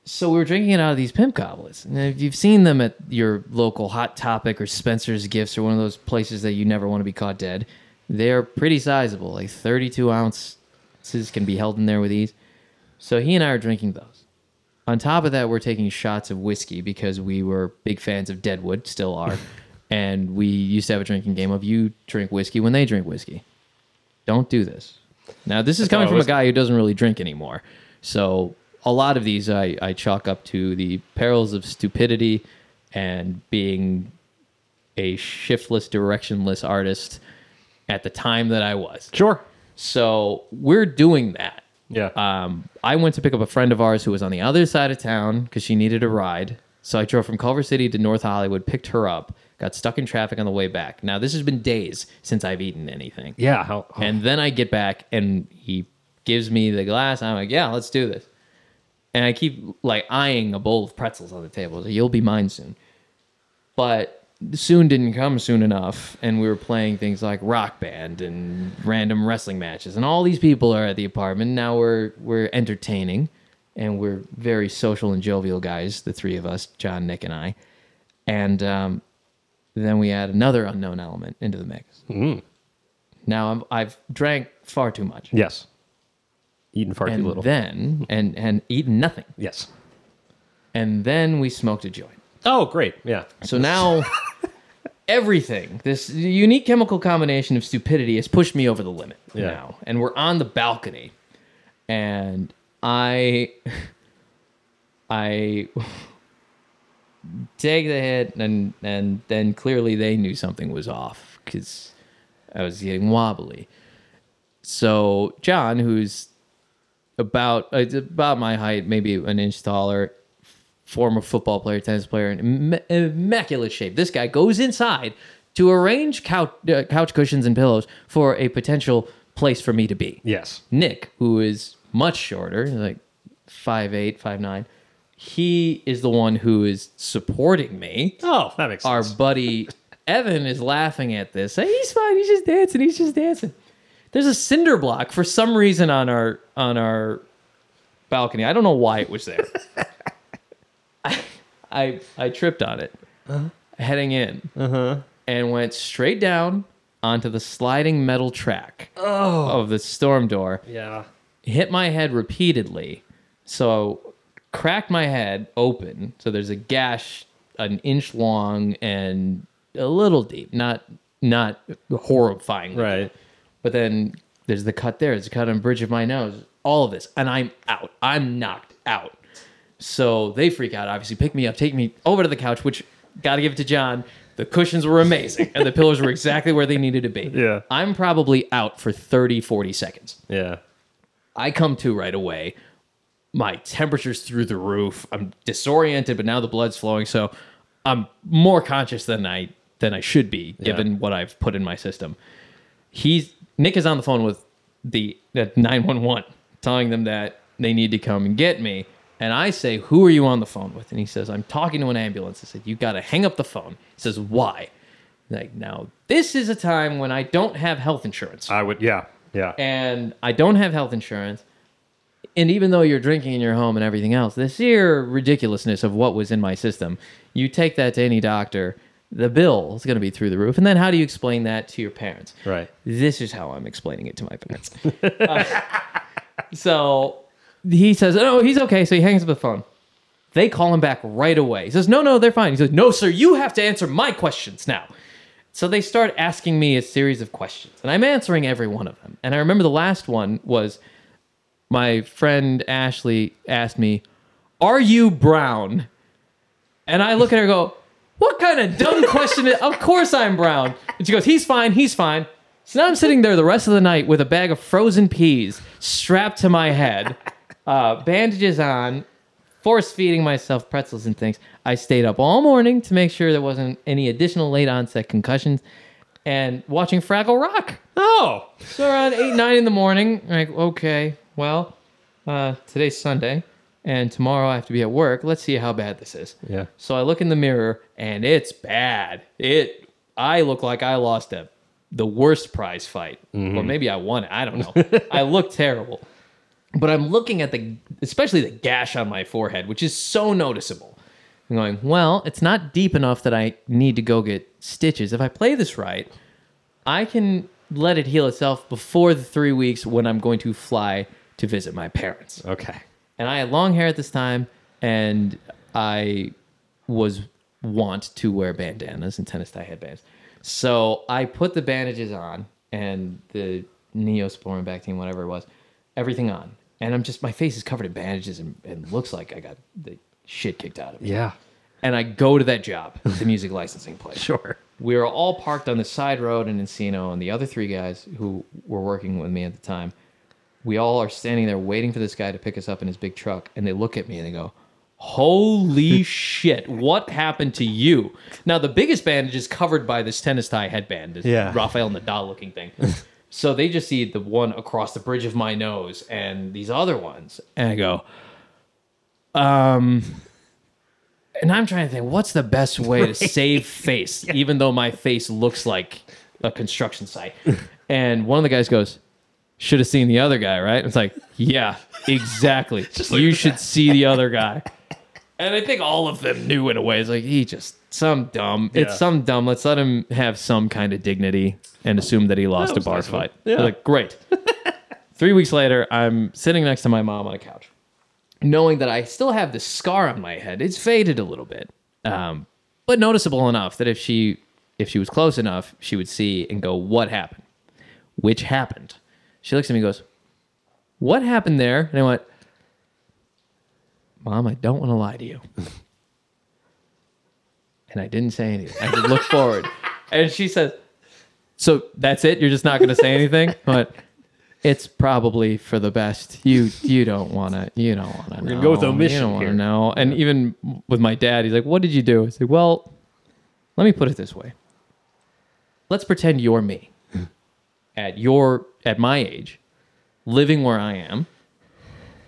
So we were drinking it out of these pimp goblets. And if you've seen them at your local Hot Topic or Spencer's Gifts or one of those places that you never want to be caught dead, they're pretty sizable, like 32 ounces can be held in there with ease. So he and I are drinking those. On top of that, we're taking shots of whiskey because we were big fans of Deadwood, still are. and we used to have a drinking game of you drink whiskey when they drink whiskey. Don't do this. Now, this is coming from a guy who doesn't really drink anymore. So a lot of these I, I chalk up to the perils of stupidity and being a shiftless, directionless artist at the time that I was. Sure. So we're doing that. Yeah. Um, I went to pick up a friend of ours who was on the other side of town because she needed a ride. So I drove from Culver City to North Hollywood, picked her up, got stuck in traffic on the way back. Now, this has been days since I've eaten anything. yeah. How, how- And then I get back and he gives me the glass. I'm like, yeah, let's do this. And I keep like eyeing a bowl of pretzels on the table. So You'll be mine soon. But soon didn't come soon enough. And we were playing things like rock band and random wrestling matches. And all these people are at the apartment. Now we're we're entertaining and we're very social and jovial guys, the three of us, John, Nick, and I. And um, then we add another unknown element into the mix. Now I'm, I've drank far too much, yes. Eating far too and little. then and and eaten nothing, yes. and then we smoked a joint. Oh, great. Yeah. So now everything, this unique chemical combination of stupidity, has pushed me over the limit Yeah. now, and we're on the balcony, and I, I take the hit, and and then clearly they knew something was off because I was getting wobbly. So John, who's about uh, about my height, maybe an inch taller, former football player, tennis player, in Im- immaculate shape. This guy goes inside to arrange couch uh, couch cushions and pillows for a potential place for me to be. Yes. Nick, who is much shorter, like five eight, five nine, he is the one who is supporting me. Oh, that makes Our sense. buddy Evan is laughing at this. Hey, he's fine. He's just dancing. He's just dancing. There's a cinder block for some reason on our on our balcony. I don't know why it was there. I, I I tripped on it uh-huh. heading in uh-huh. and went straight down onto the sliding metal track oh. of the storm door yeah. hit my head repeatedly. So cracked my head open. So there's a gash an inch long and a little deep, not not horrifying. Right. But then there's the cut there. There's a cut on the bridge of my nose. All of this. And I'm out. I'm knocked out. So they freak out, obviously, pick me up, take me over to the couch, which gotta give it to John. The cushions were amazing and the pillows were exactly where they needed to be. Yeah. I'm probably out for 30, 40 seconds. Yeah. I come to right away. My temperature's through the roof. I'm disoriented, but now the blood's flowing, so I'm more conscious than I than I should be, given what I've put in my system. He's Nick is on the phone with the nine one one, telling them that they need to come and get me. And I say, "Who are you on the phone with?" And he says, "I'm talking to an ambulance." I said, "You got to hang up the phone." He says, "Why?" Like now, this is a time when I don't have health insurance I would. Yeah. Yeah. and I don't have health insurance. And even though you're drinking in your home and everything else, this sheer ridiculousness of what was in my system, you take that to any doctor, the bill is going to be through the roof. And then how do you explain that to your parents? Right. This is how I'm explaining it to my parents. Uh, so he says, "Oh, he's okay." So he hangs up the phone. They call him back right away. He says, "No, no, they're fine." He says, "No, sir, you have to answer my questions now." So they start asking me a series of questions, and I'm answering every one of them. And I remember the last one was my friend Ashley asked me, "Are you brown?" And I look at her and go, "What kind of dumb question? Is, of course I'm brown." And she goes, "He's fine. He's fine." So now I'm sitting there the rest of the night with a bag of frozen peas strapped to my head, uh, bandages on, force feeding myself pretzels and things. I stayed up all morning to make sure there wasn't any additional late onset concussions, and watching Fraggle Rock. Oh. So around eight, nine in the morning, like, okay, well, uh, today's Sunday, and tomorrow I have to be at work. Let's see how bad this is. Yeah. So I look in the mirror, and it's bad. It, I look like I lost a, the worst prize fight, mm-hmm. or maybe I won it. I don't know. I look terrible, but I'm looking at the, especially the gash on my forehead, which is so noticeable. I'm going, well, it's not deep enough that I need to go get stitches. If I play this right, I can let it heal itself before the three weeks when I'm going to fly to visit my parents. Okay. And I had long hair at this time, and I was want to wear bandanas and tennis tie headbands. So I put the bandages on and the Neosporin vaccine, whatever it was, everything on. And I'm just, my face is covered in bandages and, and looks like I got the shit kicked out of me. Yeah. And I go to that job, the music licensing place. Sure. We were all parked on the side road in Encino, and the other three guys who were working with me at the time, we all are standing there waiting for this guy to pick us up in his big truck, and they look at me and they go, Holy shit, what happened to you? Now, the biggest bandage is covered by this tennis tie headband, this Yeah. Rafael Nadal looking thing. so they just see the one across the bridge of my nose and these other ones, and I go, um, and I'm trying to think, what's the best way to save face, even though my face looks like a construction site? And one of the guys goes, should have seen the other guy, right? It's like, yeah, exactly. you should see the other guy. And I think all of them knew in a way. It's like he just some dumb. Yeah. It's some dumb. Let's let him have some kind of dignity and assume that he lost That a bar nice of him. fight. Yeah. Like great. Three weeks later, I'm sitting next to my mom on a couch, knowing that I still have this scar on my head. It's faded a little bit, um, but noticeable enough that if she if she was close enough, she would see and go, "What happened?" Which happened. She looks at me and goes, What happened there? And I went, Mom, I don't want to lie to you. and I didn't say anything. I just looked forward. And she says, So that's it? You're just not going to say anything? But it's probably for the best. You you don't want to. You don't want to. We're gonna go with You omission don't want to here. know. And even with my dad, he's like, "What did you do?" I said, "Well, let me put it this way. Let's pretend you're me at your at my age, living where I am,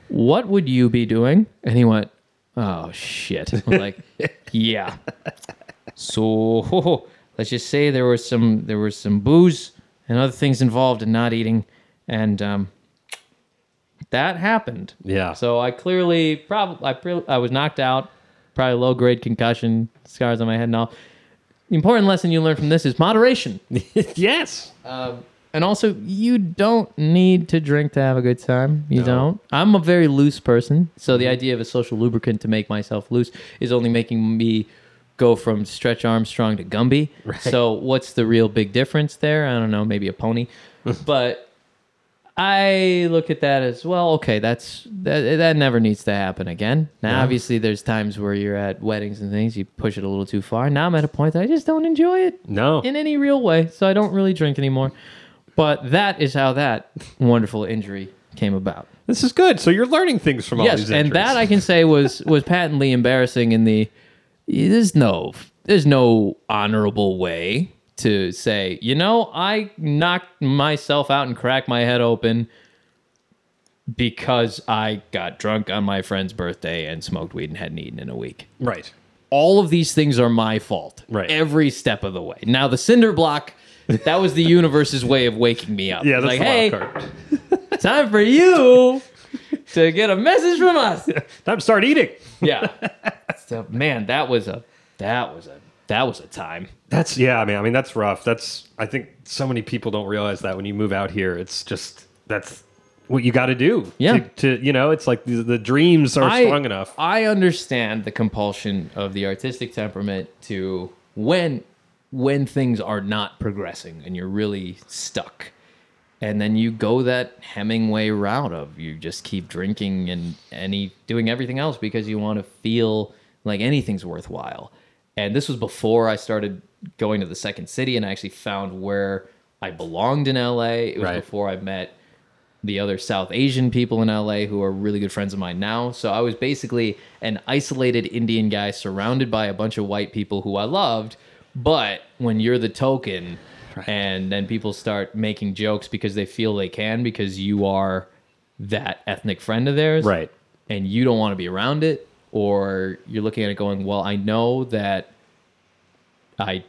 what would you be doing? And he went, Oh shit. I was like, Yeah. So let's just say there was some there was some booze and other things involved in not eating, and um, that happened. Yeah. So I clearly probably I, pre- I was knocked out, probably low grade concussion, scars on my head and all. The important lesson you learn from this is moderation. yes. And also, you don't need to drink to have a good time. You don't. I'm a very loose person, so the idea of a social lubricant to make myself loose is only making me go from Stretch Armstrong to Gumby. So, what's the real big difference there? I don't know. Maybe a pony, but I look at that as well. Okay, that's that. That never needs to happen again. Now, obviously, there's times where you're at weddings and things, you push it a little too far. Now I'm at a point that I just don't enjoy it No. in any real way, so I don't really drink anymore. But that is how that wonderful injury came about. This is good. So you're learning things from all yes, these injuries. and that I can say was was patently embarrassing. In the there's no there's no honorable way to say you know I knocked myself out and cracked my head open because I got drunk on my friend's birthday and smoked weed and hadn't eaten in a week right. all of these things are my fault. Right. Every step of the way. Now the cinder block, that was the universe's way of waking me up. Yeah, that's like, the hey, wild card. time for you to get a message from us. Time to start eating. Yeah. So man, that was a that was a that was a time. That's yeah. I mean, I mean that's rough. That's I think so many people don't realize that when you move out here, it's just that's what you got to do. Yeah. To, to you know, it's like the, the dreams are I- strong enough. I understand the compulsion of the artistic temperament to when when things are not progressing and you're really stuck. And then you go that Hemingway route of you just keep drinking and any doing everything else because you want to feel like anything's worthwhile. And this was before I started going to the Second City and I actually found where I belonged in LA. It was Right. before I met the other South Asian people in LA who are really good friends of mine now. So I was basically an isolated Indian guy surrounded by a bunch of white people who I loved. But when you're the token, and then people start making jokes because they feel they can because you are that ethnic friend of theirs, Right. And you don't want to be around it, or you're looking at it going, well, I know that I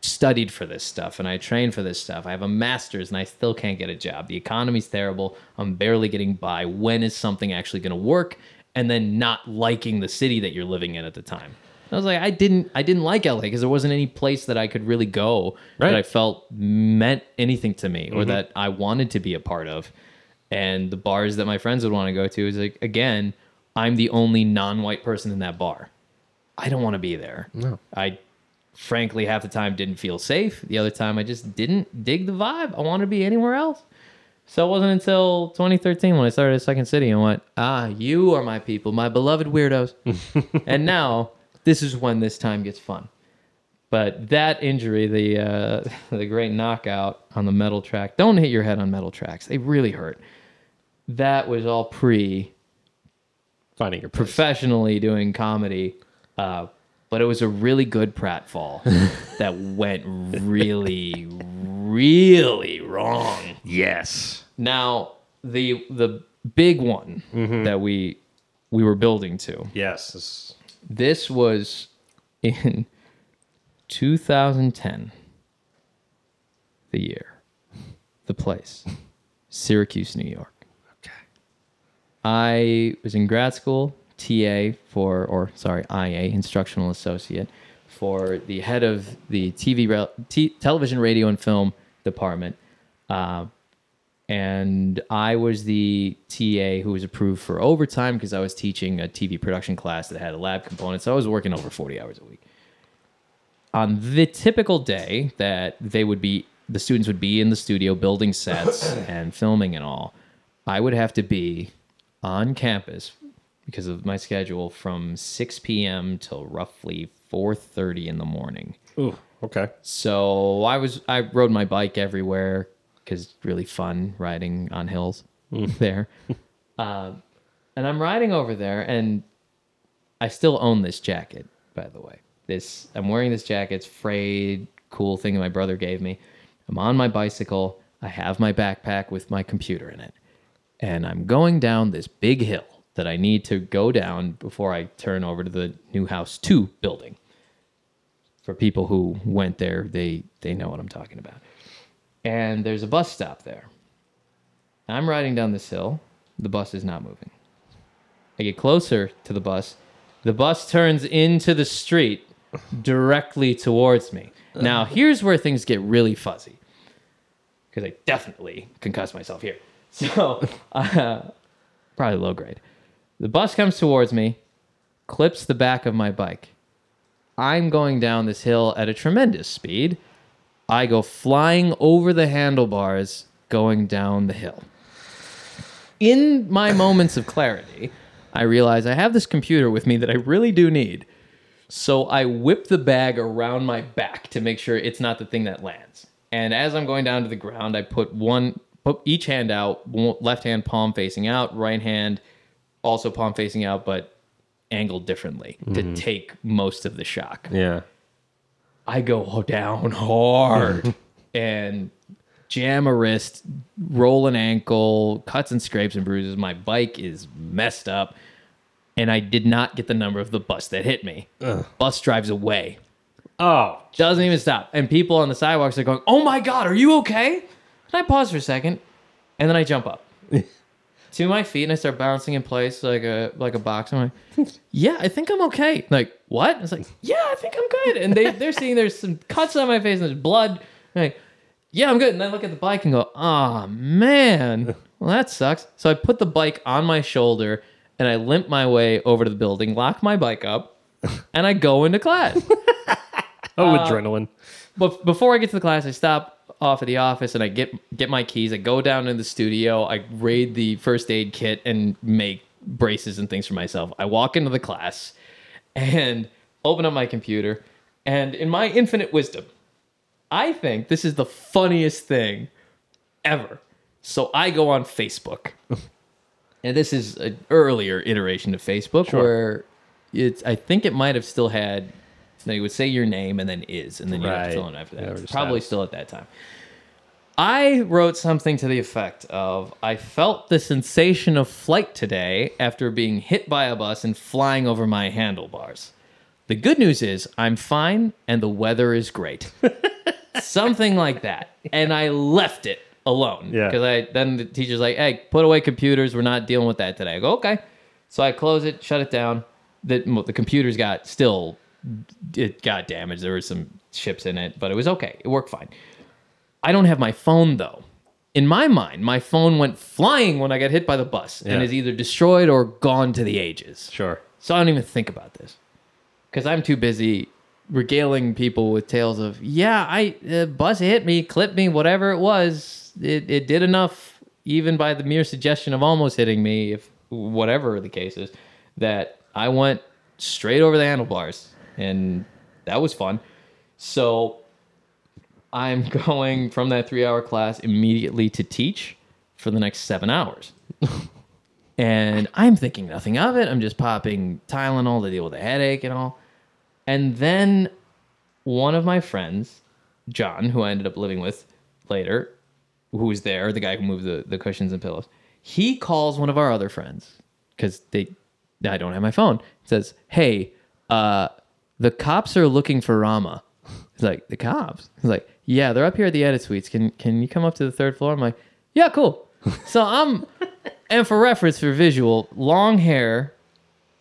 studied for this stuff and I trained for this stuff. I have a master's and I still can't get a job. The economy's terrible. I'm barely getting by. When is something actually going to work? And then not liking the city that you're living in at the time. I was like, I didn't, I didn't like LA because there wasn't any place that I could really go Right. that I felt meant anything to me or that I wanted to be a part of. And the bars that my friends would want to go to is like, again, I'm the only non-white person in that bar. I don't want to be there. No. I frankly half the time didn't feel safe. The other time I just didn't dig the vibe. I wanted to be anywhere else. So it wasn't until 2013 when I started at Second City and went, ah, you are my people, my beloved weirdos. and now this is when this time gets fun. But that injury, the uh, the great knockout on the metal track, don't hit your head on metal tracks. They really hurt. That was all pre Finding your place. professionally doing comedy, uh, but it was a really good pratfall that went really, really wrong. Yes. Now the the big one that we we were building to. Yes. This- was in 2010. The year, the place, Syracuse, New York. Okay. I was in grad school, TA for, or sorry, IA, instructional associate, for the head of the TV, t- television, radio, and film department. Uh, and I was the TA who was approved for overtime because I was teaching a TV production class that had a lab component. So I was working over 40 hours a week. On the typical day that they would be, the students would be in the studio building sets and filming and all, I would have to be on campus because of my schedule from 6 p.m. till roughly 4:30 in the morning. Ooh. Okay. So I was I rode my bike everywhere because it's really fun riding on hills there. Um, and I'm riding over there, and I still own this jacket, by the way. This I'm wearing this jacket. It's frayed, cool thing that my brother gave me. I'm on my bicycle. I have my backpack with my computer in it, and I'm going down this big hill that I need to go down before I turn over to the Newhouse two building for people who went there, they they know what I'm talking about. And there's a bus stop there. I'm riding down this hill. The bus is not moving. I get closer to the bus. The bus turns into the street directly towards me. Now, here's where things get really fuzzy. Because I definitely concussed myself here. So, uh, probably low grade. The bus comes towards me, clips the back of my bike. I'm going down this hill at a tremendous speed. I go flying over the handlebars going down the hill. In my moments of clarity, I realize I have this computer with me that I really do need. So I whip the bag around my back to make sure it's not the thing that lands. And as I'm going down to the ground, I put one, put each hand out, left hand palm facing out, right hand also palm facing out, but angled differently to mm-hmm. take most of the shock. Yeah. I go down hard and jam a wrist, roll an ankle, cuts and scrapes and bruises. My bike is messed up. And I did not get the number of the bus that hit me. Bus drives away. Oh. Doesn't even stop. And people on the sidewalks are going, Oh my God, are you okay? And I pause for a second and then I jump up to my feet and I start bouncing in place like a like a box. I'm like, Yeah, I think I'm okay. Like, what? It's like, Yeah, I think I'm good. And they, they're seeing there's some cuts on my face and there's blood. I'm like, yeah, I'm good. And I look at the bike and go, oh man, well that sucks. So I put the bike on my shoulder and I limp my way over to the building, lock my bike up, and I go into class. Oh, uh, adrenaline. But before I get to the class, I stop off at the office and I get get my keys. I go down to the studio. I raid the first aid kit and make braces and things for myself. I walk into the class and open up my computer. And in my infinite wisdom, I think this is the funniest thing ever. So I go on Facebook. and this is an earlier iteration of Facebook where it's I think it might have still had no, you would say your name and then is, and then you have to fill in after that. Yeah, probably still at that time. I wrote something to the effect of I felt the sensation of flight today after being hit by a bus and flying over my handlebars. The good news is I'm fine and the weather is great. something like that. And I left it alone. Yeah. Because I then the teacher's like, hey, put away computers. We're not dealing with that today. I go, okay. So I close it, shut it down. The, the computers got still it got damaged. There were some chips in it, but it was okay. It worked fine. I don't have my phone though. In my mind, my phone went flying when I got hit by the bus and Yeah. is either destroyed or gone to the ages. Sure. So I don't even think about this because I'm too busy regaling people with tales of yeah, I uh, bus hit me, clipped me, whatever it was. It it did enough, even by the mere suggestion of almost hitting me, if whatever the case is, that I went straight over the handlebars, and that was fun. So I'm going from that three hour class immediately to teach for the next seven hours. and I'm thinking nothing of it. I'm just popping Tylenol to deal with the headache and all. And then one of my friends, John, who I ended up living with later, who was there, the guy who moved the, the cushions and pillows, he calls one of our other friends because they I don't have my phone. Says, "Hey, uh, the cops are looking for Rama." He's like, "The cops?" He's like, "Yeah, they're up here at the edit suites. Can can you come up to the third floor?" I'm like, "Yeah, cool." so I'm, and for reference for visual, long hair,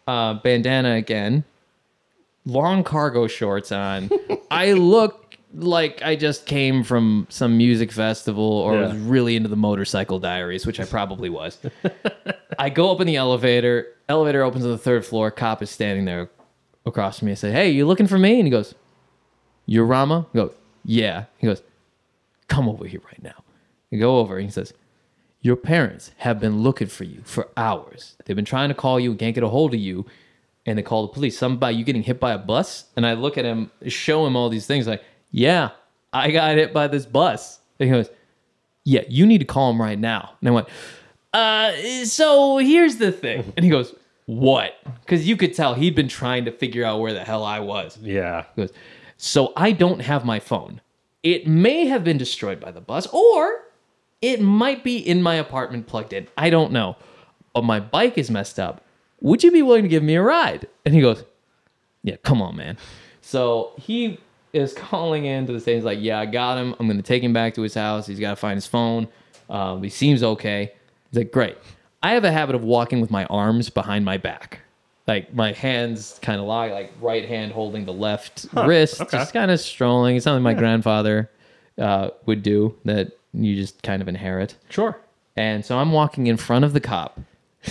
uh, bandana again, long cargo shorts on. I look like I just came from some music festival or Yeah. was really into the motorcycle diaries, which I probably was. I go up in the elevator. Elevator opens on the third floor. Cop is standing there across from me. I say, "Hey, you looking for me?" And he goes, "You're Rama?" I go, "Yeah." He goes, "Come over here right now." I go over. And he says, "Your parents have been looking for you for hours. They've been trying to call you, and can't get a hold of you, and they call the police. Something about you getting hit by a bus." And I look at him, show him all these things, like, "Yeah, I got hit by this bus." And he goes, yeah, you need to call him right now. And I went, uh, so here's the thing. And he goes, what? Because you could tell he'd been trying to figure out where the hell I was. Yeah. He goes, so I don't have my phone. It may have been destroyed by the bus, or it might be in my apartment plugged in. I don't know. But my bike is messed up. Would you be willing to give me a ride? And he goes, yeah, come on, man. So he is calling in to the station. He's like, yeah, I got him. I'm going to take him back to his house. He's got to find his phone. Um, he seems okay. He's like, great. I have a habit of walking with my arms behind my back. Like my hands kind of lie, like right hand holding the left wrist, okay. just kind of strolling. It's something my grandfather uh, would do that you just kind of inherit. Sure. And so I'm walking in front of the cop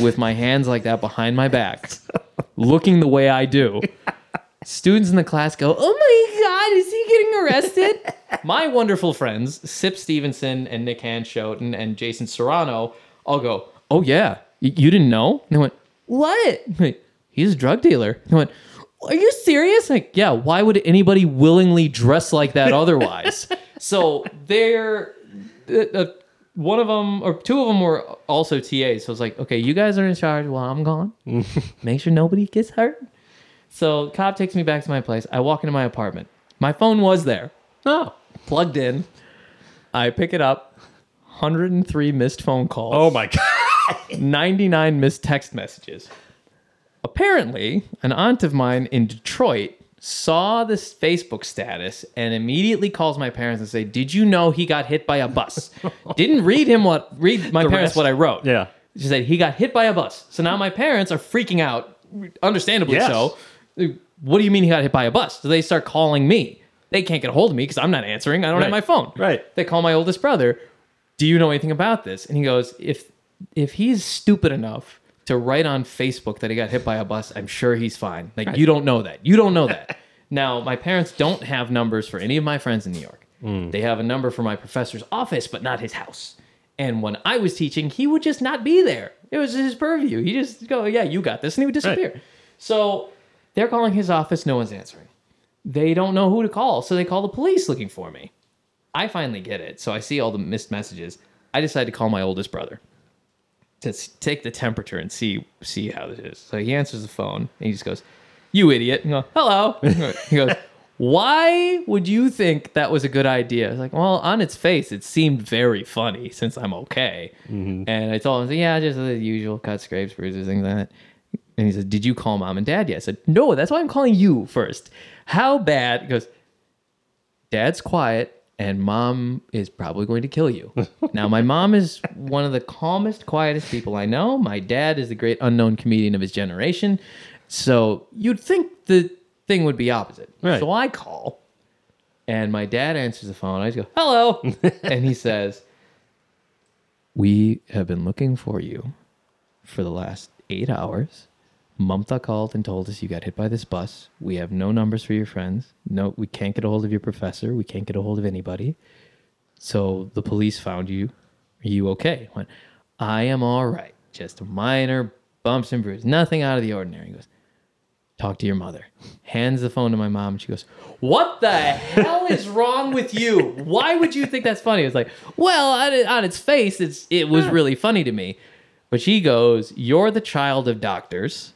with my hands like that behind my back, looking the way I do. Students in the class go, Oh my God, is he getting arrested? my wonderful friends, Sip Stevenson and Nick Hanschoten and Jason Serrano, all go, Oh yeah, y- you didn't know? And they went, What? He's a drug dealer. They went, Are you serious? Like, yeah, why would anybody willingly dress like that otherwise? so they're uh, uh, one of them or two of them were also TAs. So it's like, okay, you guys are in charge while I'm gone. Make sure nobody gets hurt. So cop takes me back to my place. I walk into my apartment. My phone was there, Oh. plugged in. I pick it up. 103 missed phone calls. Oh my god. 99 missed text messages. Apparently, an aunt of mine in Detroit saw this Facebook status and immediately calls my parents and say, "Did you know he got hit by a bus?" Didn't read him what read my parents rest. what I wrote. Yeah. She said he got hit by a bus. So now my parents are freaking out, understandably Yes. so. What do you mean he got hit by a bus? So they start calling me. They can't get a hold of me because I'm not answering. I don't have Right. my phone. Right. They call my oldest brother. Do you know anything about this? And he goes, if if he's stupid enough to write on Facebook that he got hit by a bus, I'm sure he's fine. Like you don't know that. You don't know that. now my parents don't have numbers for any of my friends in New York. Hmm. They have a number for my professor's office, but not his house. And when I was teaching, he would just not be there. It was his purview. He just go, yeah, you got this, and he would disappear. So they're calling his office. No one's answering. They don't know who to call, so they call the police looking for me. I finally get it. So I see all the missed messages. I decide to call my oldest brother to take the temperature and see see how this is. So he answers the phone and he just goes, "You idiot!" And I go, "Hello." he goes, "Why would you think that was a good idea?" I was like, "Well, on its face, it seemed very funny since I'm okay." Mm-hmm. And I told him, "Yeah, just the usual cuts, scrapes, bruises, things like that." And he said, "Did you call mom and dad yet?" I said, "No, that's why I'm calling you first. How bad?" He goes, dad's quiet and mom is probably going to kill you. now, my mom is one of the calmest, quietest people I know. My dad is the great unknown comedian of his generation. So you'd think the thing would be opposite. Right. So I call, and my dad answers the phone. I just go, "Hello," and he says, "We have been looking for you for the last eight hours. Mamta called and told us you got hit by this bus. We have no numbers for your friends. No, we can't get a hold of your professor. We can't get a hold of anybody. So the police found you. Are you okay? I went, I am all right. Just minor bumps and bruises. Nothing out of the ordinary. He goes, talk to your mother. Hands the phone to my mom, and she goes, "What the hell is wrong with you? Why would you think that's funny?" It's like, well, on, its face, it's it was really funny to me. But she goes, "You're the child of doctors,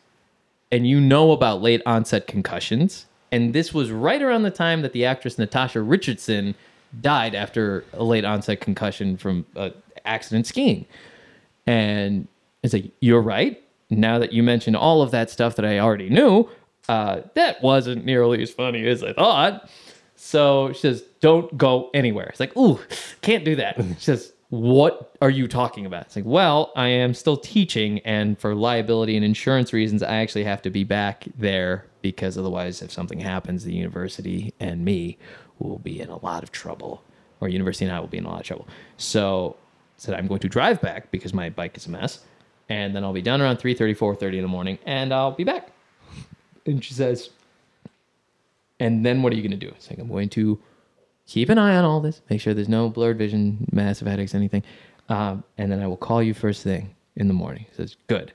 and you know about late onset concussions." And this was right around the time that the actress Natasha Richardson died after a late onset concussion from an accident skiing. And it's like, you're right. Now that you mentioned all of that stuff that I already knew, uh, that wasn't nearly as funny as I thought. So she says, don't go anywhere. It's like, ooh, can't do that. She says, what are you talking about? It's like, well, I am still teaching, and for liability and insurance reasons, I actually have to be back there because otherwise, if something happens, the university and me will be in a lot of trouble, or university and I will be in a lot of trouble. So said, I'm going to drive back because my bike is a mess, and then I'll be done around 3.30, 4.30 in the morning, and I'll be back. And she says, and then what are you going to do? It's like, I'm going to keep an eye on all this, make sure there's no blurred vision, massive headaches, anything. Um, and then I will call you first thing in the morning. He says, good.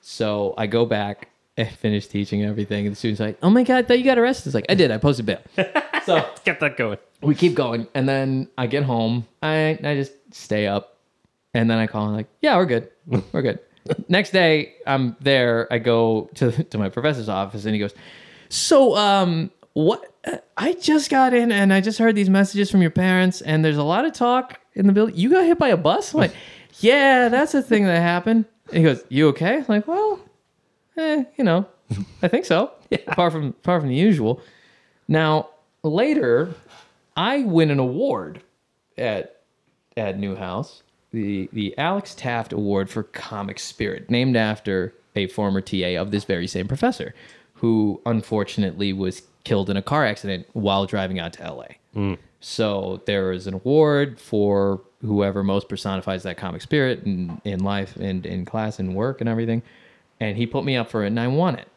So I go back and finish teaching everything. And the student's like, oh my God, I thought you got arrested. It's like, I did. I posted bail. so Get that going. we keep going. And then I get home. I, I just stay up. And then I call and like, yeah, we're good. We're good. Next day, I'm there. I go to, to my professor's office and he goes, so, um, what? uh, I just got in and I just heard these messages from your parents, and there's a lot of talk in the building. You got hit by a bus? I'm like, yeah, that's a thing that happened. And he goes, you okay? I'm like, well, eh, you know, I think so. Apart from apart from the usual. Now later, I win an award at at Newhouse, the the Alex Taft Award for Comic Spirit, named after a former TA of this very same professor, who unfortunately was killed in a car accident while driving out to LA. Hmm. So there is an award for whoever most personifies that comic spirit in, in life and in class and work and everything. And he put me up for it and I won it.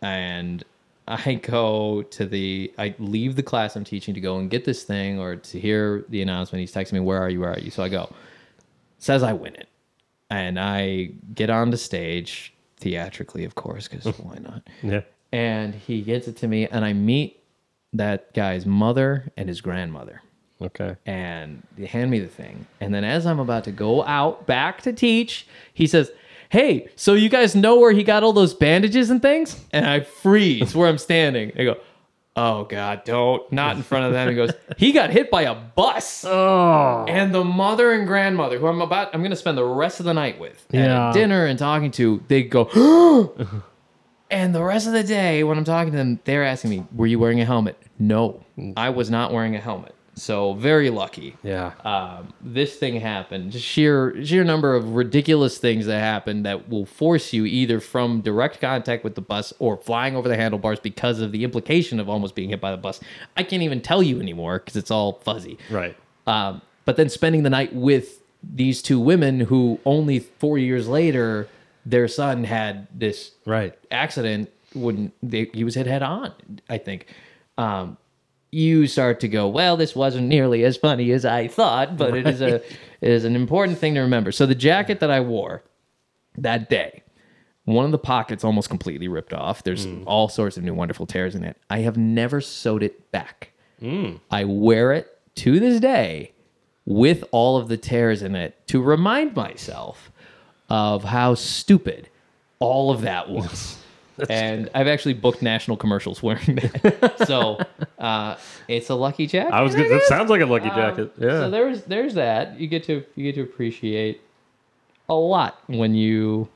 And I go to the, I leave the class I'm teaching to go and get this thing or to hear the announcement. He's texting me, Where are you? Where are you? So I go, says I win it. And I get on the stage theatrically, of course, because why not? Yeah. And he gets it to me, and I meet that guy's mother and his grandmother Okay. and they hand me the thing. And then as I'm about to go out back to teach, he says, Hey, so you guys know where he got all those bandages and things? And I freeze where I'm standing. I go, Oh God, don't not in front of them. He goes, He got hit by a bus. Oh. And the mother and grandmother, who I'm about I'm gonna spend the rest of the night with Yeah. at dinner and talking to, they go, And the rest of the day, when I'm talking to them, they're asking me, Were you wearing a helmet? No, I was not wearing a helmet. So very lucky. Yeah. Um, this thing happened. Just sheer sheer number of ridiculous things that happen that will force you either from direct contact with the bus or flying over the handlebars because of the implication of almost being hit by the bus. I can't even tell you anymore because it's all fuzzy. right. Um, but then spending the night with these two women who only four years later their son had this Right. accident when they, he was hit head on. I think um, you start to go, well, this wasn't nearly as funny as I thought, but it is a it is an important thing to remember. So the jacket that I wore that day, one of the pockets almost completely ripped off. There's all sorts of new wonderful tears in it. I have never sewed it back. I wear it to this day with all of the tears in it to remind myself of how stupid all of that was. and I've actually booked national commercials wearing that. so uh, it's a lucky jacket. I was good. That sounds like a lucky Um, jacket. Yeah. So there's there's that. You get to you get to appreciate a lot when you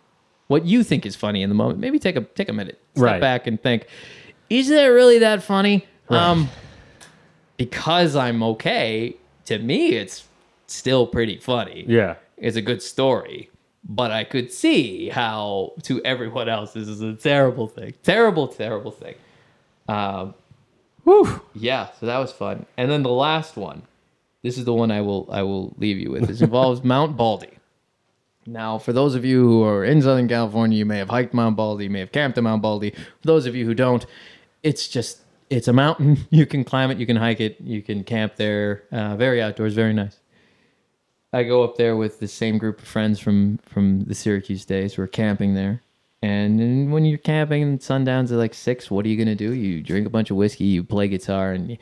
what you think is funny in the moment. Maybe take a take a minute, step Right. back and think, is that really that funny? Um, because I'm okay. To me, it's still pretty funny. yeah. It's a good story. But I could see how to everyone else this is a terrible thing. Terrible, terrible thing. Um, whew, yeah, so that was fun. And then the last one, this is the one I will I will leave you with. This involves Mount Baldy. Now, for those of you who are in Southern California, you may have hiked Mount Baldy, you may have camped at Mount Baldy. For those of you who don't, it's just it's a mountain. You can climb it, you can hike it, you can camp there. Uh, very outdoors, very nice. I go up there with the same group of friends from from the Syracuse days. We're camping there, and, and when you're camping and sundowns at like six, what are you gonna do? You drink a bunch of whiskey, you play guitar, and you,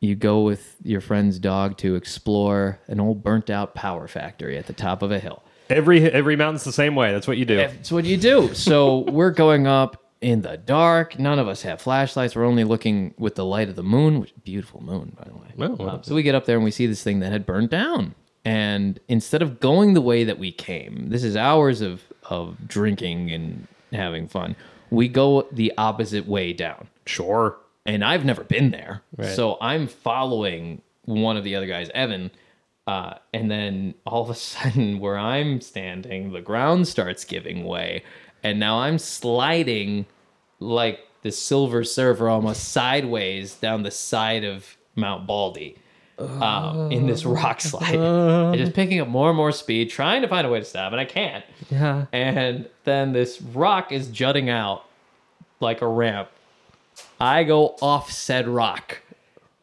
you go with your friend's dog to explore an old burnt out power factory at the top of a hill. Every every mountain's the same way. That's what you do. That's what you do. So we're going up in the dark. None of us have flashlights. We're only looking with the light of the moon, which beautiful moon, by the way. Well. Um, so we get up there and we see this thing that had burned down. And instead of going the way that we came, this is hours of of drinking and having fun. We go the opposite way down Sure. and I've never been there. Right. So I'm following one of the other guys, Evan. Uh, and then all of a sudden, where I'm standing, the ground starts giving way. And now I'm sliding like the Silver Surfer almost sideways down the side of Mount Baldy um, in this rock slide. and just picking up more and more speed, trying to find a way to stop, and I can't. Yeah. And then this rock is jutting out like a ramp. I go off said rock.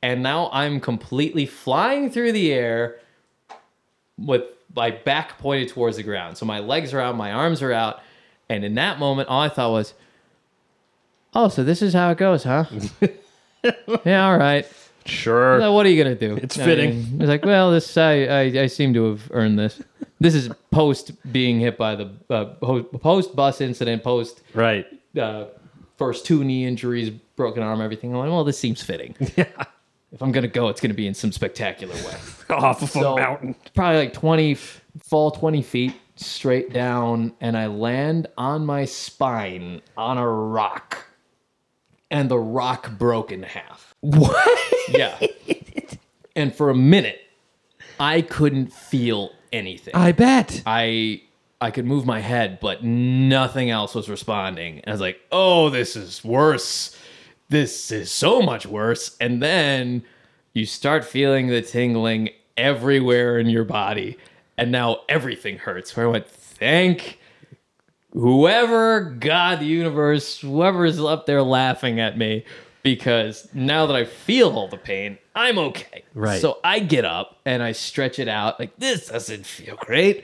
And now I'm completely flying through the air with my back pointed towards the ground. So my legs are out, my arms are out. And in that moment, all I thought was, oh, so this is how it goes, huh? yeah, all right. Sure. What are you gonna do? It's I fitting. mean, it's like, well, this I, I I seem to have earned this. This is post being hit by the uh, post bus incident, post Right. uh, first two knee injuries, broken arm, everything. I'm like, well, this seems fitting. Yeah. If I'm gonna go, it's gonna be in some spectacular way. Off of So, a mountain. Probably like 20, fall 20 feet straight down, and I land on my spine on a rock, and the rock broke in half. What? Yeah. and for a minute, I couldn't feel anything. I bet. I I could move my head, but nothing else was responding. And I was like, "Oh, this is worse. This is so much worse." And then you start feeling the tingling everywhere in your body, and now everything hurts. Where I went, "Thank whoever, God, the universe, whoever is up there laughing at me." Because now that I feel all the pain, I'm okay. Right. So I get up and I stretch it out. Like, this doesn't feel great.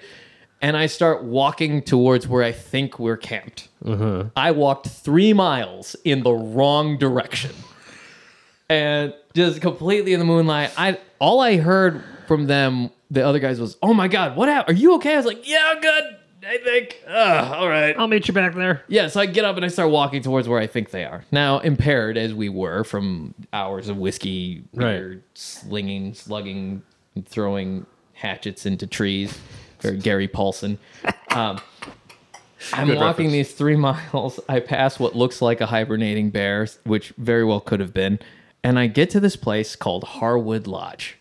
And I start walking towards where I think we're camped. Mm-hmm. I walked three miles in the wrong direction. And just completely in the moonlight. I all I heard from them, the other guys, was, "Oh my god, what happened? Are you okay?" I was like, "Yeah, I'm good. I think. Uh, all right." I'll meet you back there. Yeah, so I get up and I start walking towards where I think they are. Now, impaired as we were from hours of whiskey, Right. beer, slinging, slugging, and throwing hatchets into trees, or Gary Paulsen. Um, I'm Good walking reference. these three miles. I pass what looks like a hibernating bear, which very well could have been. And I get to this place called Harwood Lodge.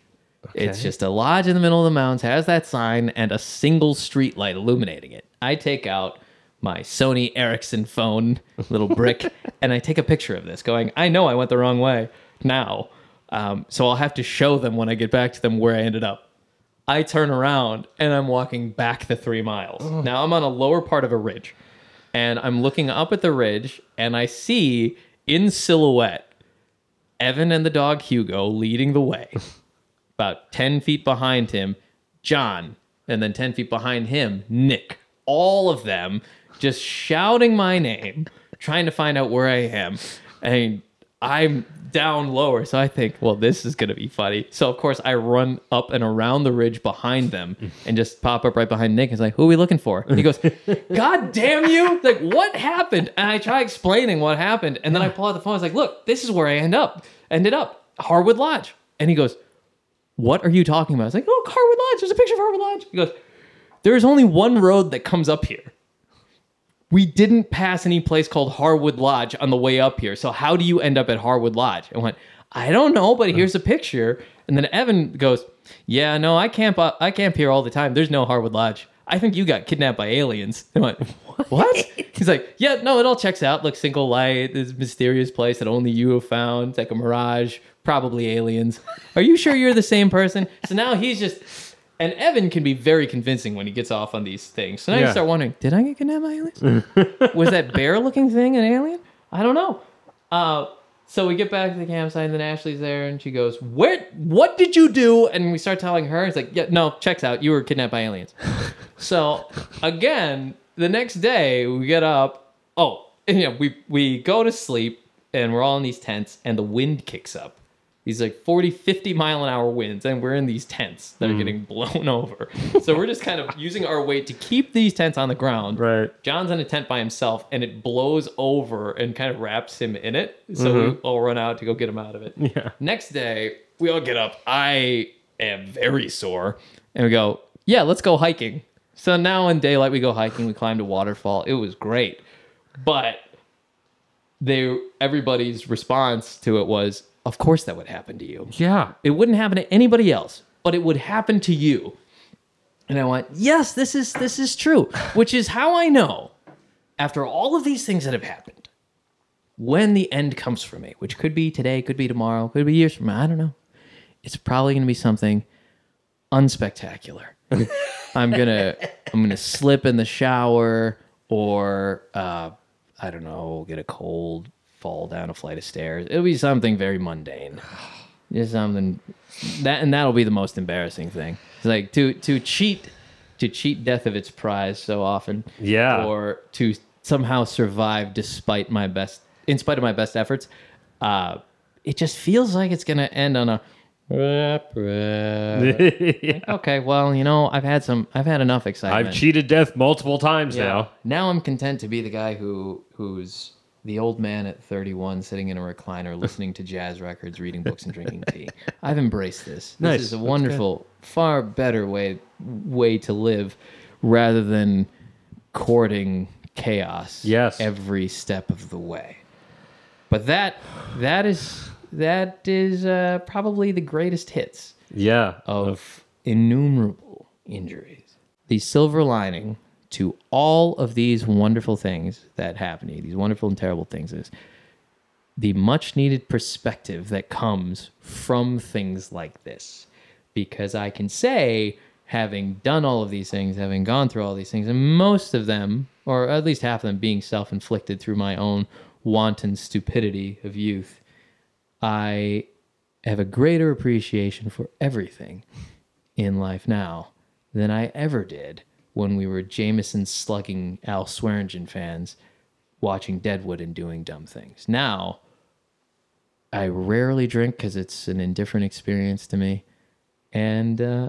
It's just a lodge in the middle of the mountains, has that sign and a single street light illuminating it. I take out my Sony Ericsson phone, little brick, and I take a picture of this, going, I know I went the wrong way now. Um, so I'll have to show them when I get back to them where I ended up. I turn around and I'm walking back the three miles. Now I'm on a lower part of a ridge and I'm looking up at the ridge and I see in silhouette Evan and the dog Hugo leading the way. About 10 feet behind him, John. And then 10 feet behind him, Nick. All of them just shouting my name, trying to find out where I am. And I'm down lower. So I think, well, this is going to be funny. So, of course, I run up and around the ridge behind them and just pop up right behind Nick. And like, who are we looking for? And he goes, God damn you. Like, what happened? And I try explaining what happened. And then I pull out the phone. I was like, look, this is where I end up. Ended up, Harwood Lodge. And he goes, what are you talking about? I was like, oh, Harwood Lodge. There's a picture of Harwood Lodge. He goes, there's only one road that comes up here. We didn't pass any place called Harwood Lodge on the way up here. So how do you end up at Harwood Lodge? I went, I don't know, but here's a picture. And then Evan goes, yeah, no, I camp. uh, I camp here all the time. There's no Harwood Lodge. I think you got kidnapped by aliens. I went, what? He's like, yeah, no, it all checks out. Look, single light, this mysterious place that only you have found. It's like a mirage, probably aliens. Are you sure you're the same person? So now he's just, and Evan can be very convincing when he gets off on these things. So now you Yeah. start wondering, did I get kidnapped by aliens? Was that bear-looking thing an alien? I don't know. Uh, so we get back to the campsite, and then Ashley's there, and she goes, "Where? What did you do?" And we start telling her. It's like, "Yeah, no, checks out. You were kidnapped by aliens." so again, the next day we get up. Oh, and, you know, we we go to sleep, and we're all in these tents, and the wind kicks up. These like 40, 50 mile an hour winds, and we're in these tents that are hmm. getting blown over. So we're just kind of using our weight to keep these tents on the ground. Right. John's in a tent by himself, and it blows over and kind of wraps him in it. So we mm-hmm. all run out to go get him out of it. Yeah. Next day, we all get up. I am very sore, and we go, "Yeah, let's go hiking." So now in daylight, we go hiking. We climbed a waterfall. It was great, but they everybody's response to it was, "Of course that would happen to you." Yeah. It wouldn't happen to anybody else, but it would happen to you. And I went, yes, this is this is true, which is how I know after all of these things that have happened, when the end comes for me, which could be today, could be tomorrow, could be years from now, I don't know. It's probably going to be something unspectacular. I'm gonna I'm gonna slip in the shower, or uh, I don't know, get a cold, fall down a flight of stairs. It'll be something very mundane. Just something that, and that'll be the most embarrassing thing. It's like to to cheat, to cheat death of its prize so often. Yeah. Or to somehow survive despite my best, in spite of my best efforts. Uh, it just feels like it's gonna end on a. Okay, well, you know, I've had some, I've had enough excitement. I've cheated death multiple times Yeah. now. Now I'm content to be the guy who who's the old man at 31 sitting in a recliner listening to jazz records, reading books and drinking tea. I've embraced this. This Nice. is a wonderful, far better way way to live rather than courting chaos Yes. every step of the way. But that that is that is uh, probably the greatest hits Yeah. of innumerable injuries. The silver lining to all of these wonderful things that happen to you, these wonderful and terrible things, is the much needed perspective that comes from things like this. Because I can say, having done all of these things, having gone through all these things, and most of them, or at least half of them, being self inflicted through my own wanton stupidity of youth, I have a greater appreciation for everything in life now than I ever did when we were Jameson slugging Al Swearingen fans watching Deadwood and doing dumb things. Now, I rarely drink because it's an indifferent experience to me, and uh,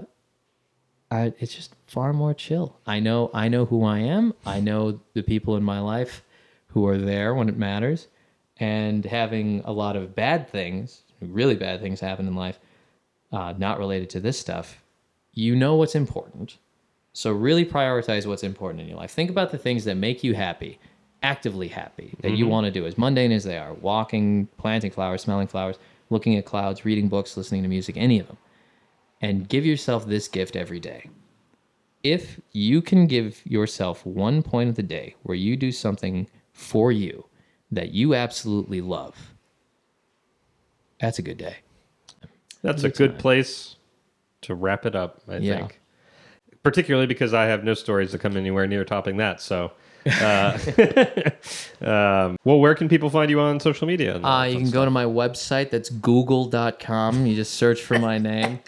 I, it's just far more chill. I know I know who I am. I know the people in my life who are there when it matters, and having a lot of bad things, really bad things happen in life, uh, not related to this stuff. You know what's important, so really prioritize what's important in your life. Think about the things that make you happy, actively happy, that you mm-hmm. want to do, as mundane as they are walking, planting flowers, smelling flowers, looking at clouds, reading books, listening to music, any of them. And give yourself this gift every day. If you can give yourself one point of the day where you do something for you that you absolutely love, that's a good day. That's a good place to wrap it up, I Yeah. think. Particularly because I have no stories that come anywhere near topping that. So, uh, um, well, where can people find you on social media? Uh, you can stuff? go to my website. That's google.com. You just search for my name.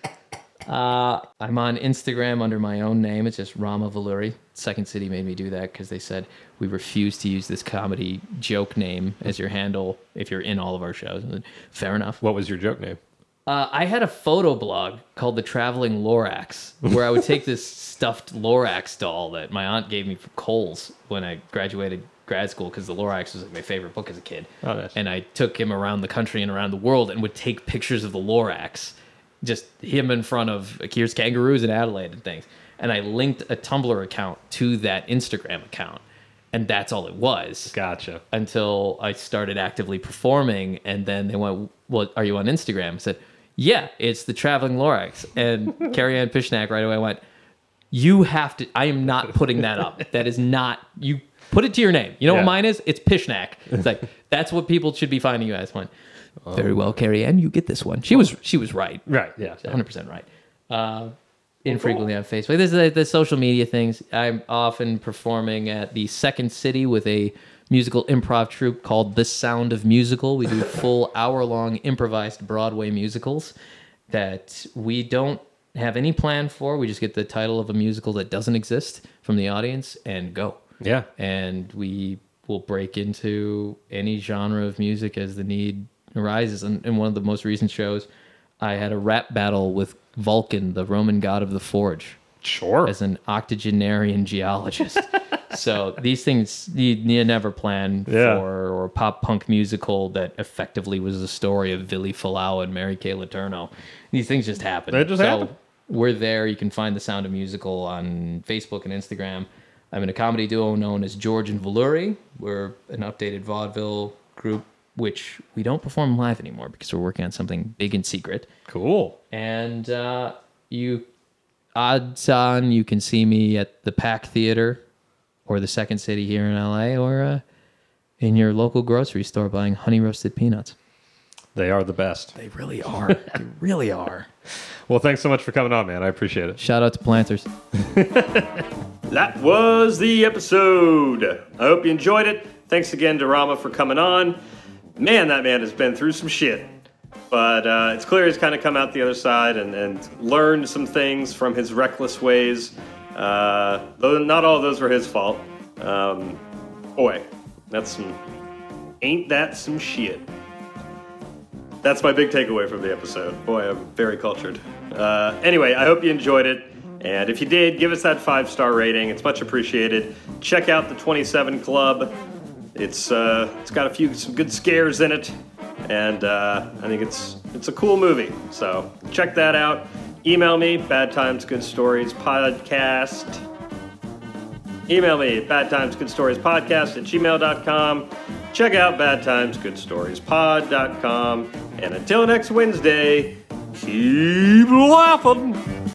Uh, I'm on Instagram under my own name. It's just Rama Vallury. Second City made me do that because they said we refuse to use this comedy joke name as your handle if you're in all of our shows. And fair enough. What was your joke name? Uh, I had a photo blog called The Traveling Lorax, where I would take this stuffed Lorax doll that my aunt gave me from Kohl's when I graduated grad school because the Lorax was like my favorite book as a kid. Oh, nice. And I took him around the country and around the world and would take pictures of the Lorax, just him in front of Akir's kangaroos in Adelaide and things. And I linked a Tumblr account to that Instagram account. and that's all it was Gotcha. until I started actively performing. And then they went, "Well, are you on Instagram?" I said, "Yeah, it's the Traveling Lorax." And Carrie Ann Pishnak right away went, "You have to. I am not putting that up. That is not you. Put it to your name. You know Yeah. what mine is? It's Pishnak. It's like that's what people should be finding you as." One. Very well, Carrie Ann, you get this one. She was she was right. Right. Yeah. 100% right. Uh, infrequently on Facebook. This is the, the social media things. I'm often performing at the Second City with a musical improv troupe called The Sound of Musical. We do full hour long improvised Broadway musicals that we don't have any plan for. We just get the title of a musical that doesn't exist from the audience and go. Yeah. And we will break into any genre of music as the need arises. And in one of the most recent shows, I had a rap battle with Vulcan, the Roman god of the forge, Sure. as an octogenarian geologist. so these things you, you never plan Yeah. for, or a pop punk musical that effectively was the story of Vili Fualaau and Mary Kay Letourneau. These things just happen. They just so happen. We're there. You can find the Sound of Musical on Facebook and Instagram. I'm in a comedy duo known as George and Vallury. We're an updated vaudeville group, which we don't perform live anymore because we're working on something big and secret Cool. and uh, you odds on you can see me at the Pack Theater or the Second City here in LA or uh, in your local grocery store buying honey roasted peanuts. They are the best. They really are. they really are. Well, thanks so much for coming on, man. I appreciate it. Shout out to planters. That was the episode. I hope you enjoyed it. Thanks again to Rama for coming on. Man, that man has been through some shit. But uh, it's clear he's kind of come out the other side and, and learned some things from his reckless ways. Uh, though not all of those were his fault. Um, boy, that's some. Ain't that some shit? That's my big takeaway from the episode. Boy, I'm very cultured. Uh, anyway, I hope you enjoyed it. And if you did, give us that five star rating. It's much appreciated. Check out the 27 Club. It's uh, it's got a few some good scares in it, and uh, I think it's it's a cool movie. So check that out. Email me Bad Times Good Stories podcast. Email me at badtimesgoodstoriespodcast at gmail.com. Check out badtimesgoodstoriespod.com. And until next Wednesday, keep laughing.